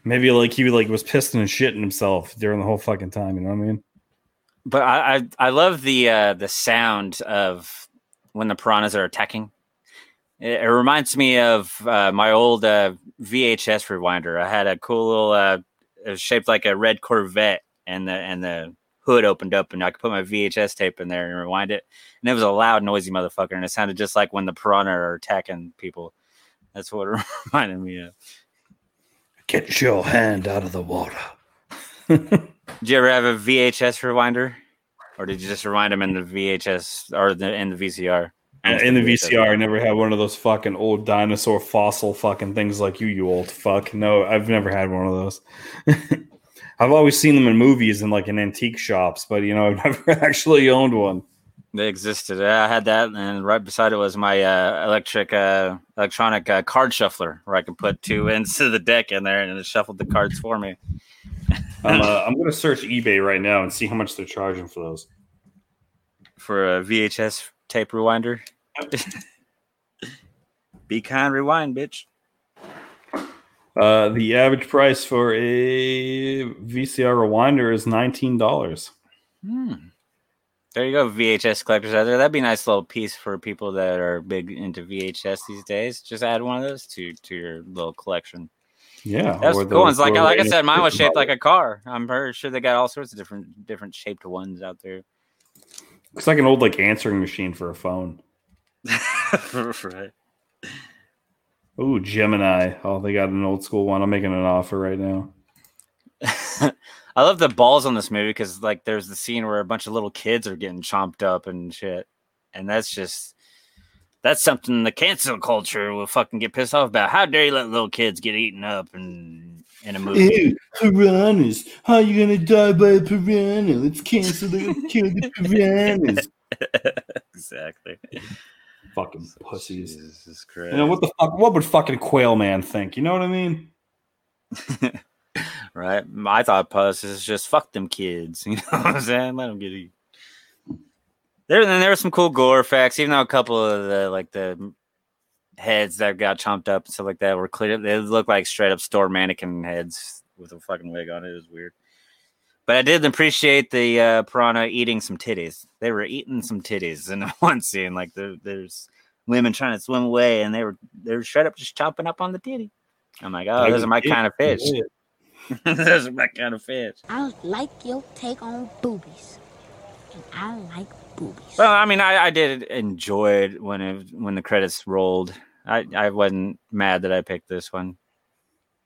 Maybe like he like was pissing and shitting himself during the whole fucking time. You know what I mean? But I I, I love the uh, the sound of when the piranhas are attacking. It, it reminds me of uh, my old uh, VHS rewinder. I had a cool little. Uh, it was shaped like a red Corvette, and the and the hood opened up, and I could put my VHS tape in there and rewind it. And it was a loud, noisy motherfucker, and it sounded just like when the piranha are attacking people. That's what it reminded me of. Get your hand out of the water. did you ever have a VHS rewinder, or did you just rewind them in the VHS or the, in the VCR? Uh, in the VCR, I never had one of those fucking old dinosaur fossil fucking things like you, you old fuck. No, I've never had one of those. I've always seen them in movies and like in antique shops, but you know, I've never actually owned one. They existed. I had that, and right beside it was my uh, electric, uh, electronic uh, card shuffler, where I could put two ends of the deck in there, and it shuffled the cards for me. I'm, uh, I'm going to search eBay right now and see how much they're charging for those. For a VHS tape rewinder. Be kind, rewind, bitch. Uh, the average price for a VCR rewinder is nineteen dollars. Hmm. There you go, VHS collectors out there. That'd be a nice little piece for people that are big into VHS these days. Just add one of those to to your little collection. Yeah, that's cool ones. Like like I said, mine was shaped like a car. I'm pretty sure they got all sorts of different different shaped ones out there. Looks like an old like answering machine for a phone. right. Ooh, Gemini. Oh, they got an old school one. I'm making an offer right now. I love the balls on this movie because like there's the scene where a bunch of little kids are getting chomped up and shit, and that's just that's something the cancel culture will fucking get pissed off about. How dare you let little kids get eaten up and in a movie? Ew, piranhas. How you gonna die by a piranha? Let's cancel the kill the piranhas. exactly. Fucking pussies. Jesus Christ. You know what the fuck? What would fucking Quail Man think? You know what I mean? right? I thought Puss is just fuck them kids. You know what I'm saying? Let them get eaten. There, then there were some cool gore effects, even though a couple of the like the heads that got chomped up and stuff like that were clear. They look like straight up store mannequin heads with a fucking wig on it. It was weird. But I did appreciate the uh, piranha eating some titties. They were eating some titties in one scene. Like there, there's women trying to swim away, and they were they were straight up just chopping up on the titty. I'm like, oh, those are my kind of fish. those are my kind of fish. I like your take on boobies. And I like boobies. Well, I mean, I, I did enjoy it when it when the credits rolled. I, I wasn't mad that I picked this one.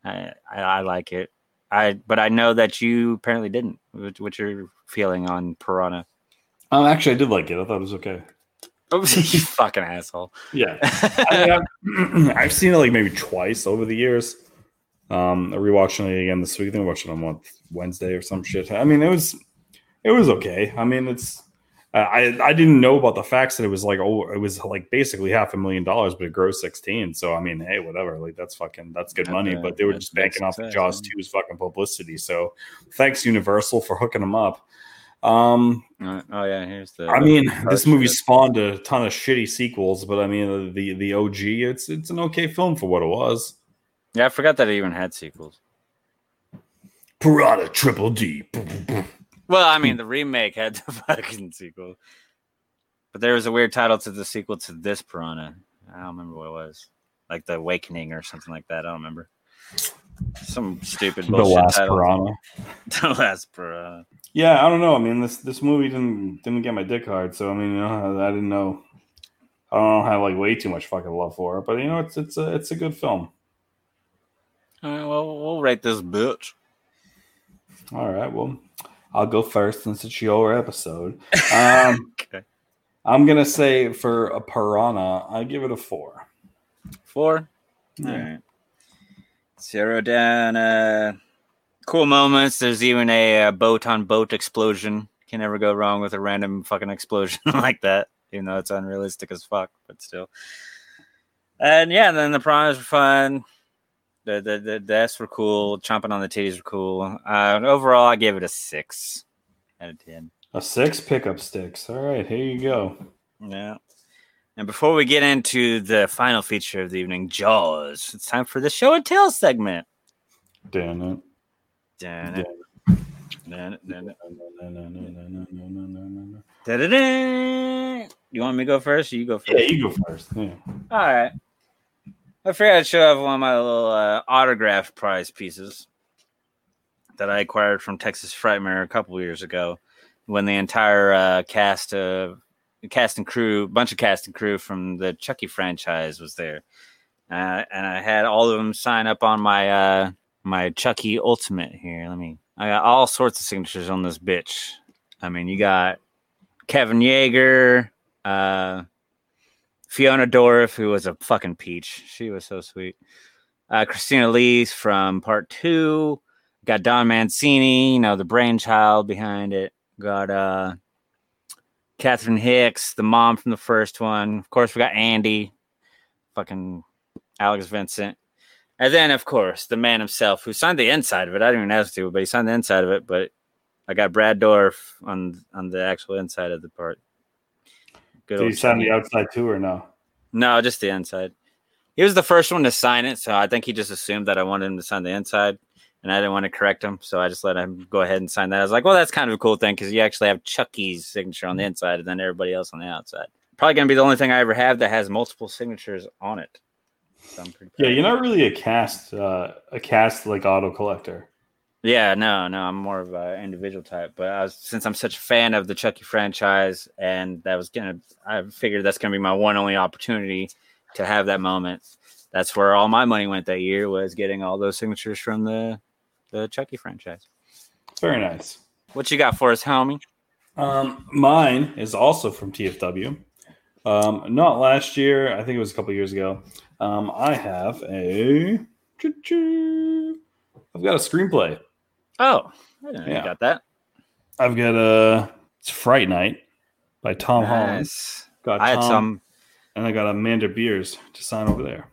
I, I I like it. I but I know that you apparently didn't. What, what's your feeling on Piranha? Um, actually, I did like it. I thought it was okay. Oh, you fucking asshole! Yeah, I, I've, I've seen it like maybe twice over the years. Um, I'm rewatching it again this week. I think I watched it on what Wednesday or some shit. I mean, it was it was okay. I mean, it's I I didn't know about the facts that it was like oh it was like basically half a million dollars, but it grossed sixteen. So I mean, hey, whatever. Like that's fucking that's good money. Okay, But they were just banking off of Jaws yeah. 2's fucking publicity. So thanks Universal for hooking them up. Um, Uh, oh yeah, here's the. I mean, this movie shit. spawned a ton of shitty sequels, but I mean, the the OG, it's it's an okay film for what it was. Yeah, I forgot that it even had sequels. Piranha Triple D. Well, I mean, the remake had the fucking sequel, but there was a weird title to the sequel to this Piranha. I don't remember what it was, like the Awakening or something like that. I don't remember. Some stupid bullshit The last title. Piranha. the last Piranha. Yeah, I don't know. I mean, this this movie didn't didn't get my dick hard, so I mean, you know, I didn't know. I don't have like way too much fucking love for it, but you know, it's it's a it's a good film. All right, well, we'll rate this bitch. All right, well, I'll go first since it's your episode. Um, Okay. I'm gonna say for a piranha, I give it a four. Four. Yeah. All right. Zero down. Uh, cool moments. There's even a, uh boat on boat explosion. Can never go wrong with a random fucking explosion like that, even though it's unrealistic as fuck, but still. And yeah, then the prawns were fun. The the the deaths were cool. Chomping on the titties were cool. Uh, overall, I gave it a six out of ten. A six pickup sticks. All right, here you go. Yeah. And before we get into the final feature of the evening, Jaws, it's time for the show and tell segment. Damn it. You want me to go first or you go first? Yeah, you go first. Yeah. All right. I figured I'd show off one of my little uh, autograph prize pieces that I acquired from Texas Frightmare a couple years ago when the entire uh, cast of cast and crew, bunch of cast and crew from the Chucky franchise was there. Uh, and I had all of them sign up on my uh, my Chucky Ultimate here. Let me. I got all sorts of signatures on this bitch. I mean, you got Kevin Yagher, uh, Fiona Dourif, who was a fucking peach. She was so sweet. Uh, Christine Elise from part two. Got Don Mancini, you know, the brainchild behind it. Got uh, Catherine Hicks, the mom from the first one. Of course, we got Andy, fucking Alex Vincent. And then, of course, the man himself who signed the inside of it. I didn't even ask to, but he signed the inside of it. But I got Brad Dourif on on the actual inside of the part. Good Did old sign the outside too or no? No, just the inside. He was the first one to sign it, so I think he just assumed that I wanted him to sign the inside, and I didn't want to correct him, so I just let him go ahead and sign that. I was like, well, that's kind of a cool thing because you actually have Chucky's signature on the mm-hmm. inside and then everybody else on the outside. Probably gonna be the only thing I ever have that has multiple signatures on it. So I'm pretty Yeah, you're not really a cast, uh, a cast like auto collector. Yeah, no, no, I'm more of an individual type. But I was, since I'm such a fan of the Chucky franchise, and that was gonna, I figured that's gonna be my one only opportunity to have that moment. that's where all my money went that year was getting all those signatures from the the Chucky franchise. Very nice. What you got for us, homie? Um, mine is also from TFW. Um, not last year. I think it was a couple years ago. Um, I have a. I've got a screenplay. Oh, I didn't Yeah. you got that. I've got a. It's Fright Night by Tom Holland. Nice. Got I had some. and I got Amanda Bearse to sign over there.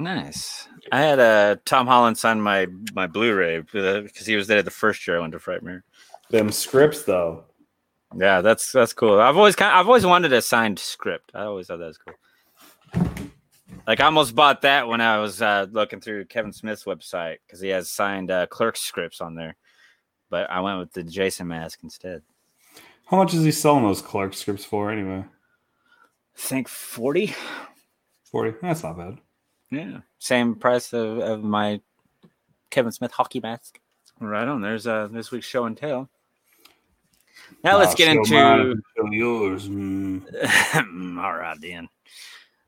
Nice. I had uh, Tom Holland sign my my Blu-ray because he was there the first year I went to Frightmare. Them scripts though. Yeah, that's that's cool. I've always kind I've always wanted a signed script. I always thought that was cool. Like I almost bought that when I was uh, looking through Kevin Smith's website because he has signed uh, clerk scripts on there. But I went with the Jason mask instead. How much is he selling those clerk scripts for anyway? I think forty. Forty. That's not bad. Yeah, same price of, of my Kevin Smith hockey mask. Right on. There's uh this week's show and tell. Now let's Ah, get into yours. Mm. All right, then.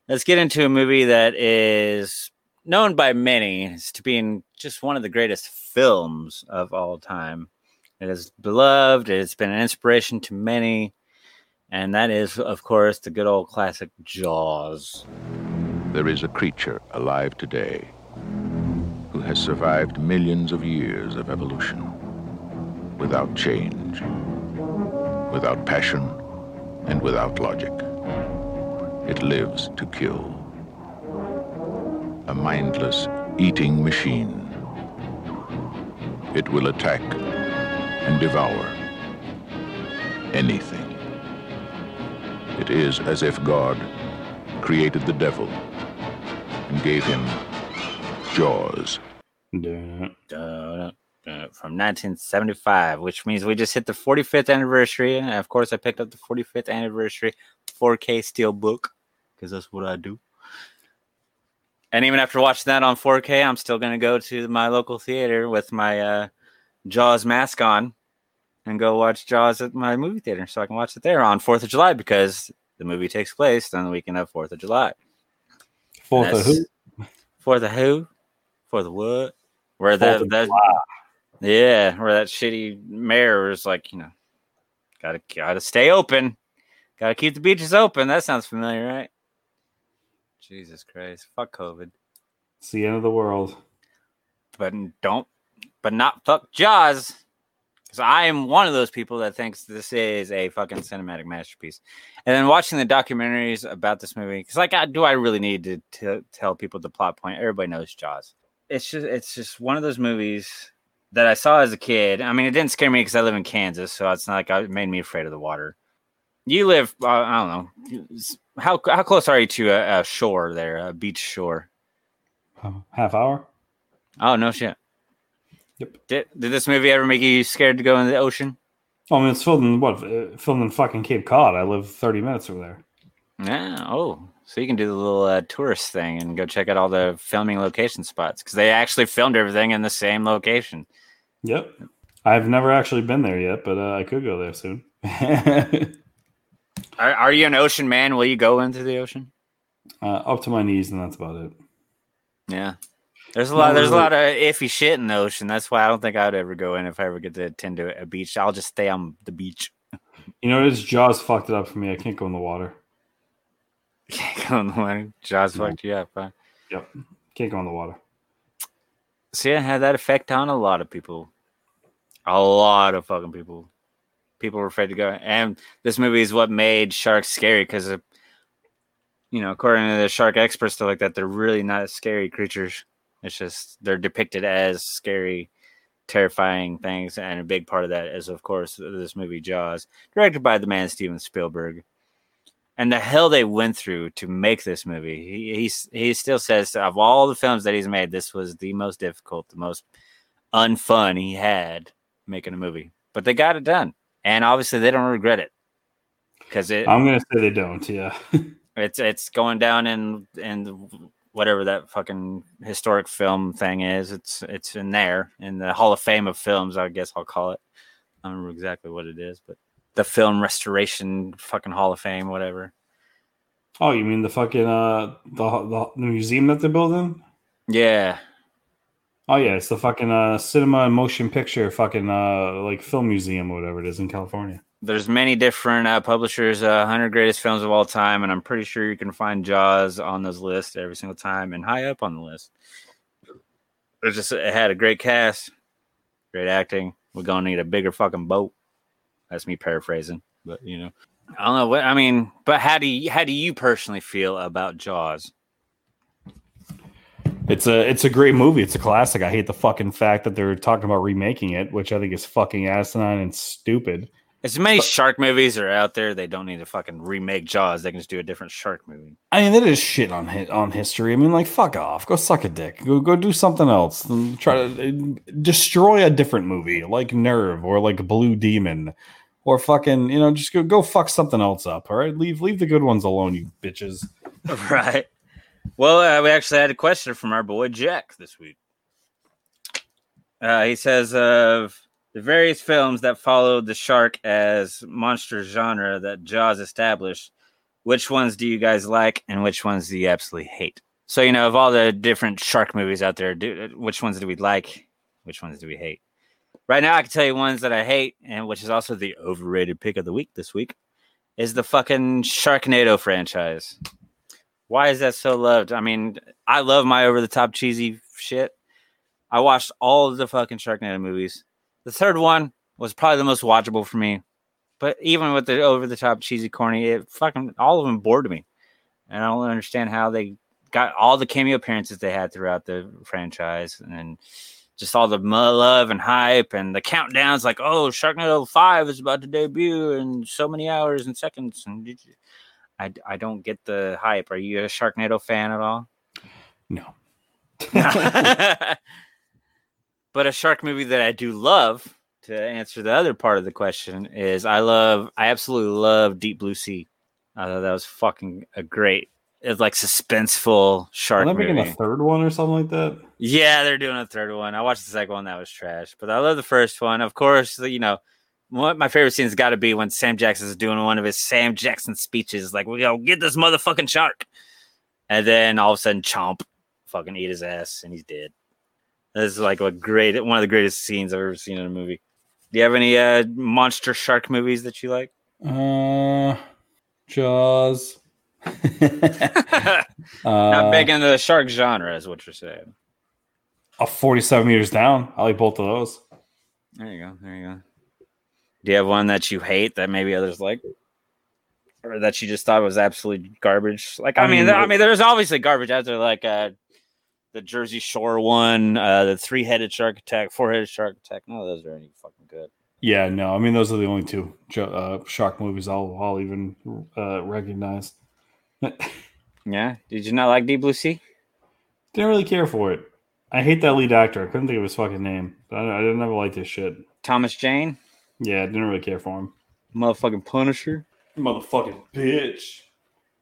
Let's get into a movie that is known by many as to being just one of the greatest films of all time. It is beloved. It's been an inspiration to many, and that is, of course, the good old classic Jaws. There is a creature alive today who has survived millions of years of evolution without change, without passion, and without logic. It lives to kill. A mindless eating machine. It will attack and devour anything. It is as if God created the devil and gave him jaws. From 1975, which means we just hit the 45th anniversary. And of course, I picked up the 45th anniversary 4K Steelbook because that's what I do. And even after watching that on 4K, I'm still going to go to my local theater with my uh, Jaws mask on and go watch Jaws at my movie theater so I can watch it there on 4th of July because the movie takes place on the weekend of 4th of July. Fourth of who? For the who? For the what? Where the Fourth of that yeah, where that shitty mayor was like, you know, gotta gotta stay open, gotta keep the beaches open. That sounds familiar, right? Jesus Christ, fuck COVID, It's the end of the world. but don't, but not fuck Jaws, because I am one of those people that thinks this is a fucking cinematic masterpiece. And then watching the documentaries about this movie, because like, I, do I really need to, to tell people the plot point? Everybody knows Jaws. It's just, it's just one of those movies that I saw as a kid. I mean, it didn't scare me because I live in Kansas, so it's not like it made me afraid of the water. You live, uh, I don't know, how how close are you to a, a shore there, a beach shore? Oh, half hour. Oh no shit. Yep. Did, did this movie ever make you scared to go in the ocean? I mean, it's filmed in what? uh, Filmed in fucking Cape Cod. I live thirty minutes from there. Yeah. Oh, so you can do the little uh, tourist thing and go check out all the filming location spots because they actually filmed everything in the same location. Yep. I've never actually been there yet, but uh, I could go there soon. Are, are you an ocean man? Will you go into the ocean? uh, up to my knees, and that's about it. Yeah. There's a lot. There's a lot of iffy shit in the ocean. That's why I don't think I'd ever go in if I ever get to attend to a beach. I'll just stay on the beach. You know, it's Jaws fucked it up for me. I can't go in the water. Can't go in the water. Jaws No. fucked you up. Huh? Yep. Can't go in the water. See, it had that effect on a lot of people. A lot of fucking people. People were afraid to go. And this movie is what made sharks scary because, uh, you know, according to the shark experts, stuff like that, they're really not scary creatures. It's just they're depicted as scary, terrifying things. And a big part of that is, of course, this movie, Jaws, directed by the man Steven Spielberg. And the hell they went through to make this movie. He, he's, he still says of all the films that he's made, this was the most difficult, the most unfun he had making a movie. But they got it done. And obviously they don't regret it. Because it I'm gonna say they don't. Yeah. it's it's going down in in whatever that fucking historic film thing is. It's it's in there in the Hall of Fame of films. I guess I'll call it. I don't remember exactly what it is, but the film restoration fucking Hall of Fame, whatever. Oh, you mean the fucking uh the the, the museum that they're building? Yeah. Oh yeah, it's the fucking uh cinema and motion picture fucking uh like film museum or whatever it is in California. There's many different uh, publishers, uh, 100 greatest films of all time, and I'm pretty sure you can find Jaws on those lists every single time and high up on the list. It just it had a great cast, great acting. We're gonna need a bigger fucking boat. That's me paraphrasing, but you know, I don't know what I mean. But how do you how do you personally feel about Jaws? It's a it's a great movie. It's a classic. I hate the fucking fact that they're talking about remaking it, which I think is fucking asinine and stupid. As many shark movies are out there, they don't need to fucking remake Jaws. They can just do a different shark movie. I mean, that is shit on hit on history. I mean, like, fuck off. Go suck a dick. Go go do something else. Try to uh, destroy a different movie like Nerve or like Blue Demon, or fucking you know just go go fuck something else up. All right, leave leave the good ones alone, you bitches. right. Well, uh, we actually had a question from our boy Jack this week. Uh, he says of the various films that followed the shark as monster genre that Jaws established, which ones do you guys like and which ones do you absolutely hate? So, you know, of all the different shark movies out there, do, which ones do we like? Which ones do we hate? Right now, I can tell you ones that I hate, and which is also the overrated pick of the week this week, is the fucking Sharknado franchise. Why is that so loved? I mean, I love my over the top cheesy shit. I watched all of the fucking Sharknado movies. The third one was probably the most watchable for me. But even with the over the top cheesy corny, it fucking all of them bored me. And I don't understand how they got all the cameo appearances they had throughout the franchise and just all the love and hype and the countdowns like, oh, Sharknado 5 is about to debut in so many hours and seconds. And I, I don't get the hype. Are you a Sharknado fan at all? No. but a shark movie that I do love to answer the other part of the question is I love I absolutely love Deep Blue Sea. I thought that was fucking a great it's like suspenseful shark Are they making a third one or something like that? Yeah, they're doing a third one. I watched the second one that was trash, but I love the first one. Of course, you know, one my favorite scene's got to be when Sam Jackson is doing one of his Sam Jackson speeches, like we go get this motherfucking shark, and then all of a sudden, chomp, fucking eat his ass, and he's dead. This is like a great, one of the greatest scenes I've ever seen in a movie. Do you have any uh, monster shark movies that you like? Uh, Jaws. Not Uh, big into the shark genre, is what you're saying. A 47 meters down. I like both of those. There you go. There you go. Do you have one that you hate that maybe others like, or that you just thought was absolutely garbage? Like, I, I mean, mean, there, I mean, there's obviously garbage out there, like uh, the Jersey Shore one, uh, the three-headed shark attack, four-headed shark attack. None of those are any fucking good. Yeah, no, I mean those are the only two uh, shark movies I'll I'll even uh, recognize. Yeah. Did you not like Deep Blue Sea? Didn't really care for it. I hate that lead actor. I couldn't think of his fucking name. I, I didn't ever like this shit. Thomas Jane, Yeah, I didn't really care for him. motherfucking Punisher. Motherfucking bitch.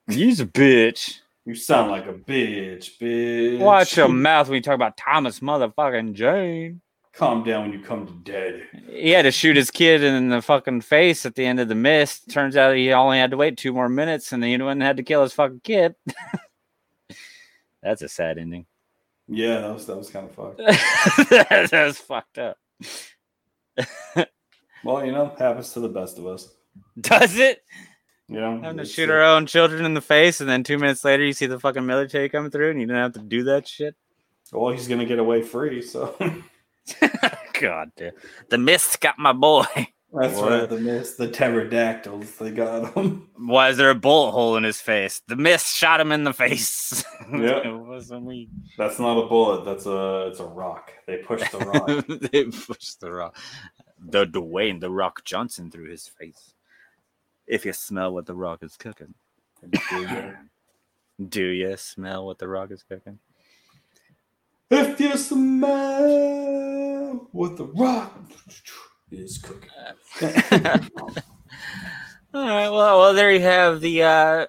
He's a bitch. You sound like a bitch, bitch. Watch your mouth when you talk about Thomas motherfucking Jane. Calm down when you come to dead. He had to shoot his kid in the fucking face at the end of the mist. Turns out he only had to wait two more minutes, and he wouldn't had to kill his fucking kid. That's a sad ending. Yeah, that was that was kind of fucked. That's fucked up. Well, you know, happens to the best of us. Does it? You know, Having to shoot our own children in the face, and then two minutes later, you see the fucking military coming through, and you didn't have to do that shit. Well, he's gonna get away free, so God, damn. the mist got my boy. that's What? right. The mist, the pterodactyls, they got him. Why is there a bullet hole in his face? The mist shot him in the face. Yeah. it wasn't me. That's not a bullet. That's a it's a rock. They pushed the rock. they pushed the rock. The Dwayne the Rock Johnson through his face. If you smell what the rock is cooking, do you smell what the rock is cooking? if you smell what the rock is cooking. All right, well, well, there you have the uh,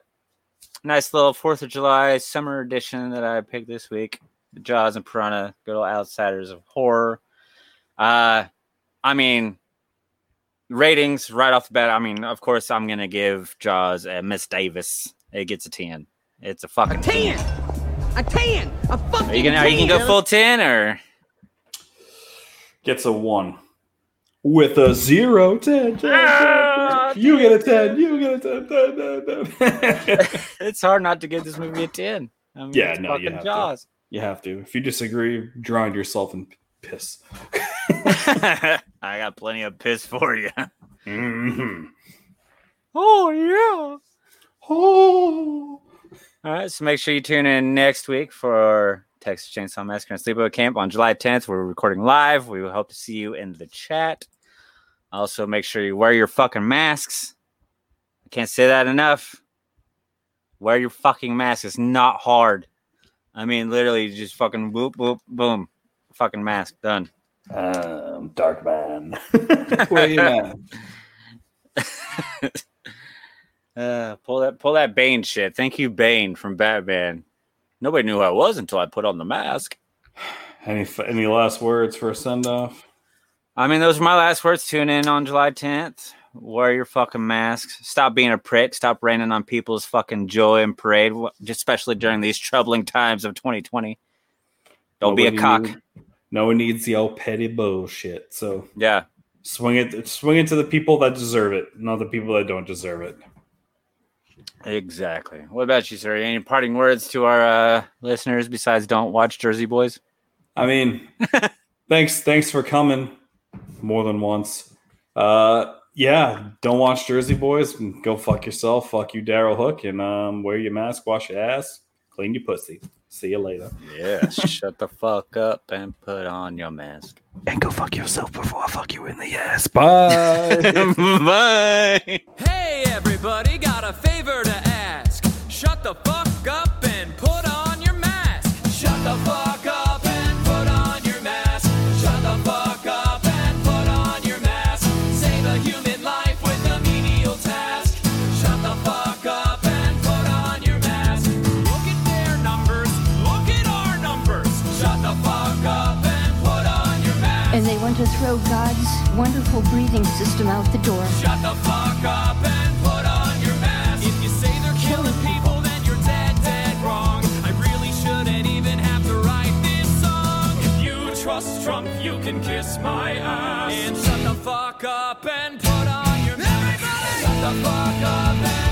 nice little Fourth of July summer edition that I picked this week. Jaws and Piranha, good old outsiders of horror. Uh, I mean, ratings right off the bat. I mean, of course, I'm gonna give Jaws a Miss Davis. it gets a ten. It's a fucking Ten. A ten. A fucking Are you gonna are you gonna go full ten or Gets a one. With a zero, 10, 10, 10, Ah, 10. You get a 10. You get a 10, 10, 10, 10. it's hard not to give this movie a ten. I mean, yeah, it's no, you have Jaws. to. You have to. If you disagree, drown yourself in piss. I got plenty of piss for you. Mm-hmm. Oh yeah. Oh. All right, so make sure you tune in next week for Texas Chainsaw Massacre and Sleepaway Camp on July 10th. We're recording live. We will hope to see you in the chat. Also, make sure you wear your fucking masks. I can't say that enough. Wear your fucking mask. It's not hard. I mean, literally, just fucking whoop, whoop, boom. Fucking mask done. Um, Dark Man. Where you at? Uh, pull that, pull that Bane shit. Thank you, Bane from Batman. Nobody knew who I was until I put on the mask. Any any last words for a send off? I mean, those are my last words. Tune in on July 10th. Wear your fucking masks. Stop being a prick. Stop raining on people's fucking joy and parade, especially during these troubling times of 2020. Don't be a cock. No one needs the old petty bullshit. So Yeah. swing it, swing it to the people that deserve it, not the people that don't deserve it. Exactly. What about you, sir? Any parting words to our uh, listeners besides don't watch Jersey Boys? I mean, thanks, thanks for coming more than once. Uh, yeah, don't watch Jersey Boys. Go fuck yourself. Fuck you, Daryl Hook, and um, wear your mask, wash your ass, clean your pussy. See you later. Yeah. shut the fuck up and put on your mask. And go fuck yourself before I fuck you in the ass. Bye. Bye. Hey everybody, got a favor to ask. Shut the fuck up and put on your mask. Shut the fuck up throw God's wonderful breathing system out the door. Shut the fuck up and put on your mask. If you say they're killing people, then you're dead, dead wrong. I really shouldn't even have to write this song. If you trust Trump, you can kiss my ass. And shut the fuck up and put on your mask. Everybody! Shut the fuck up and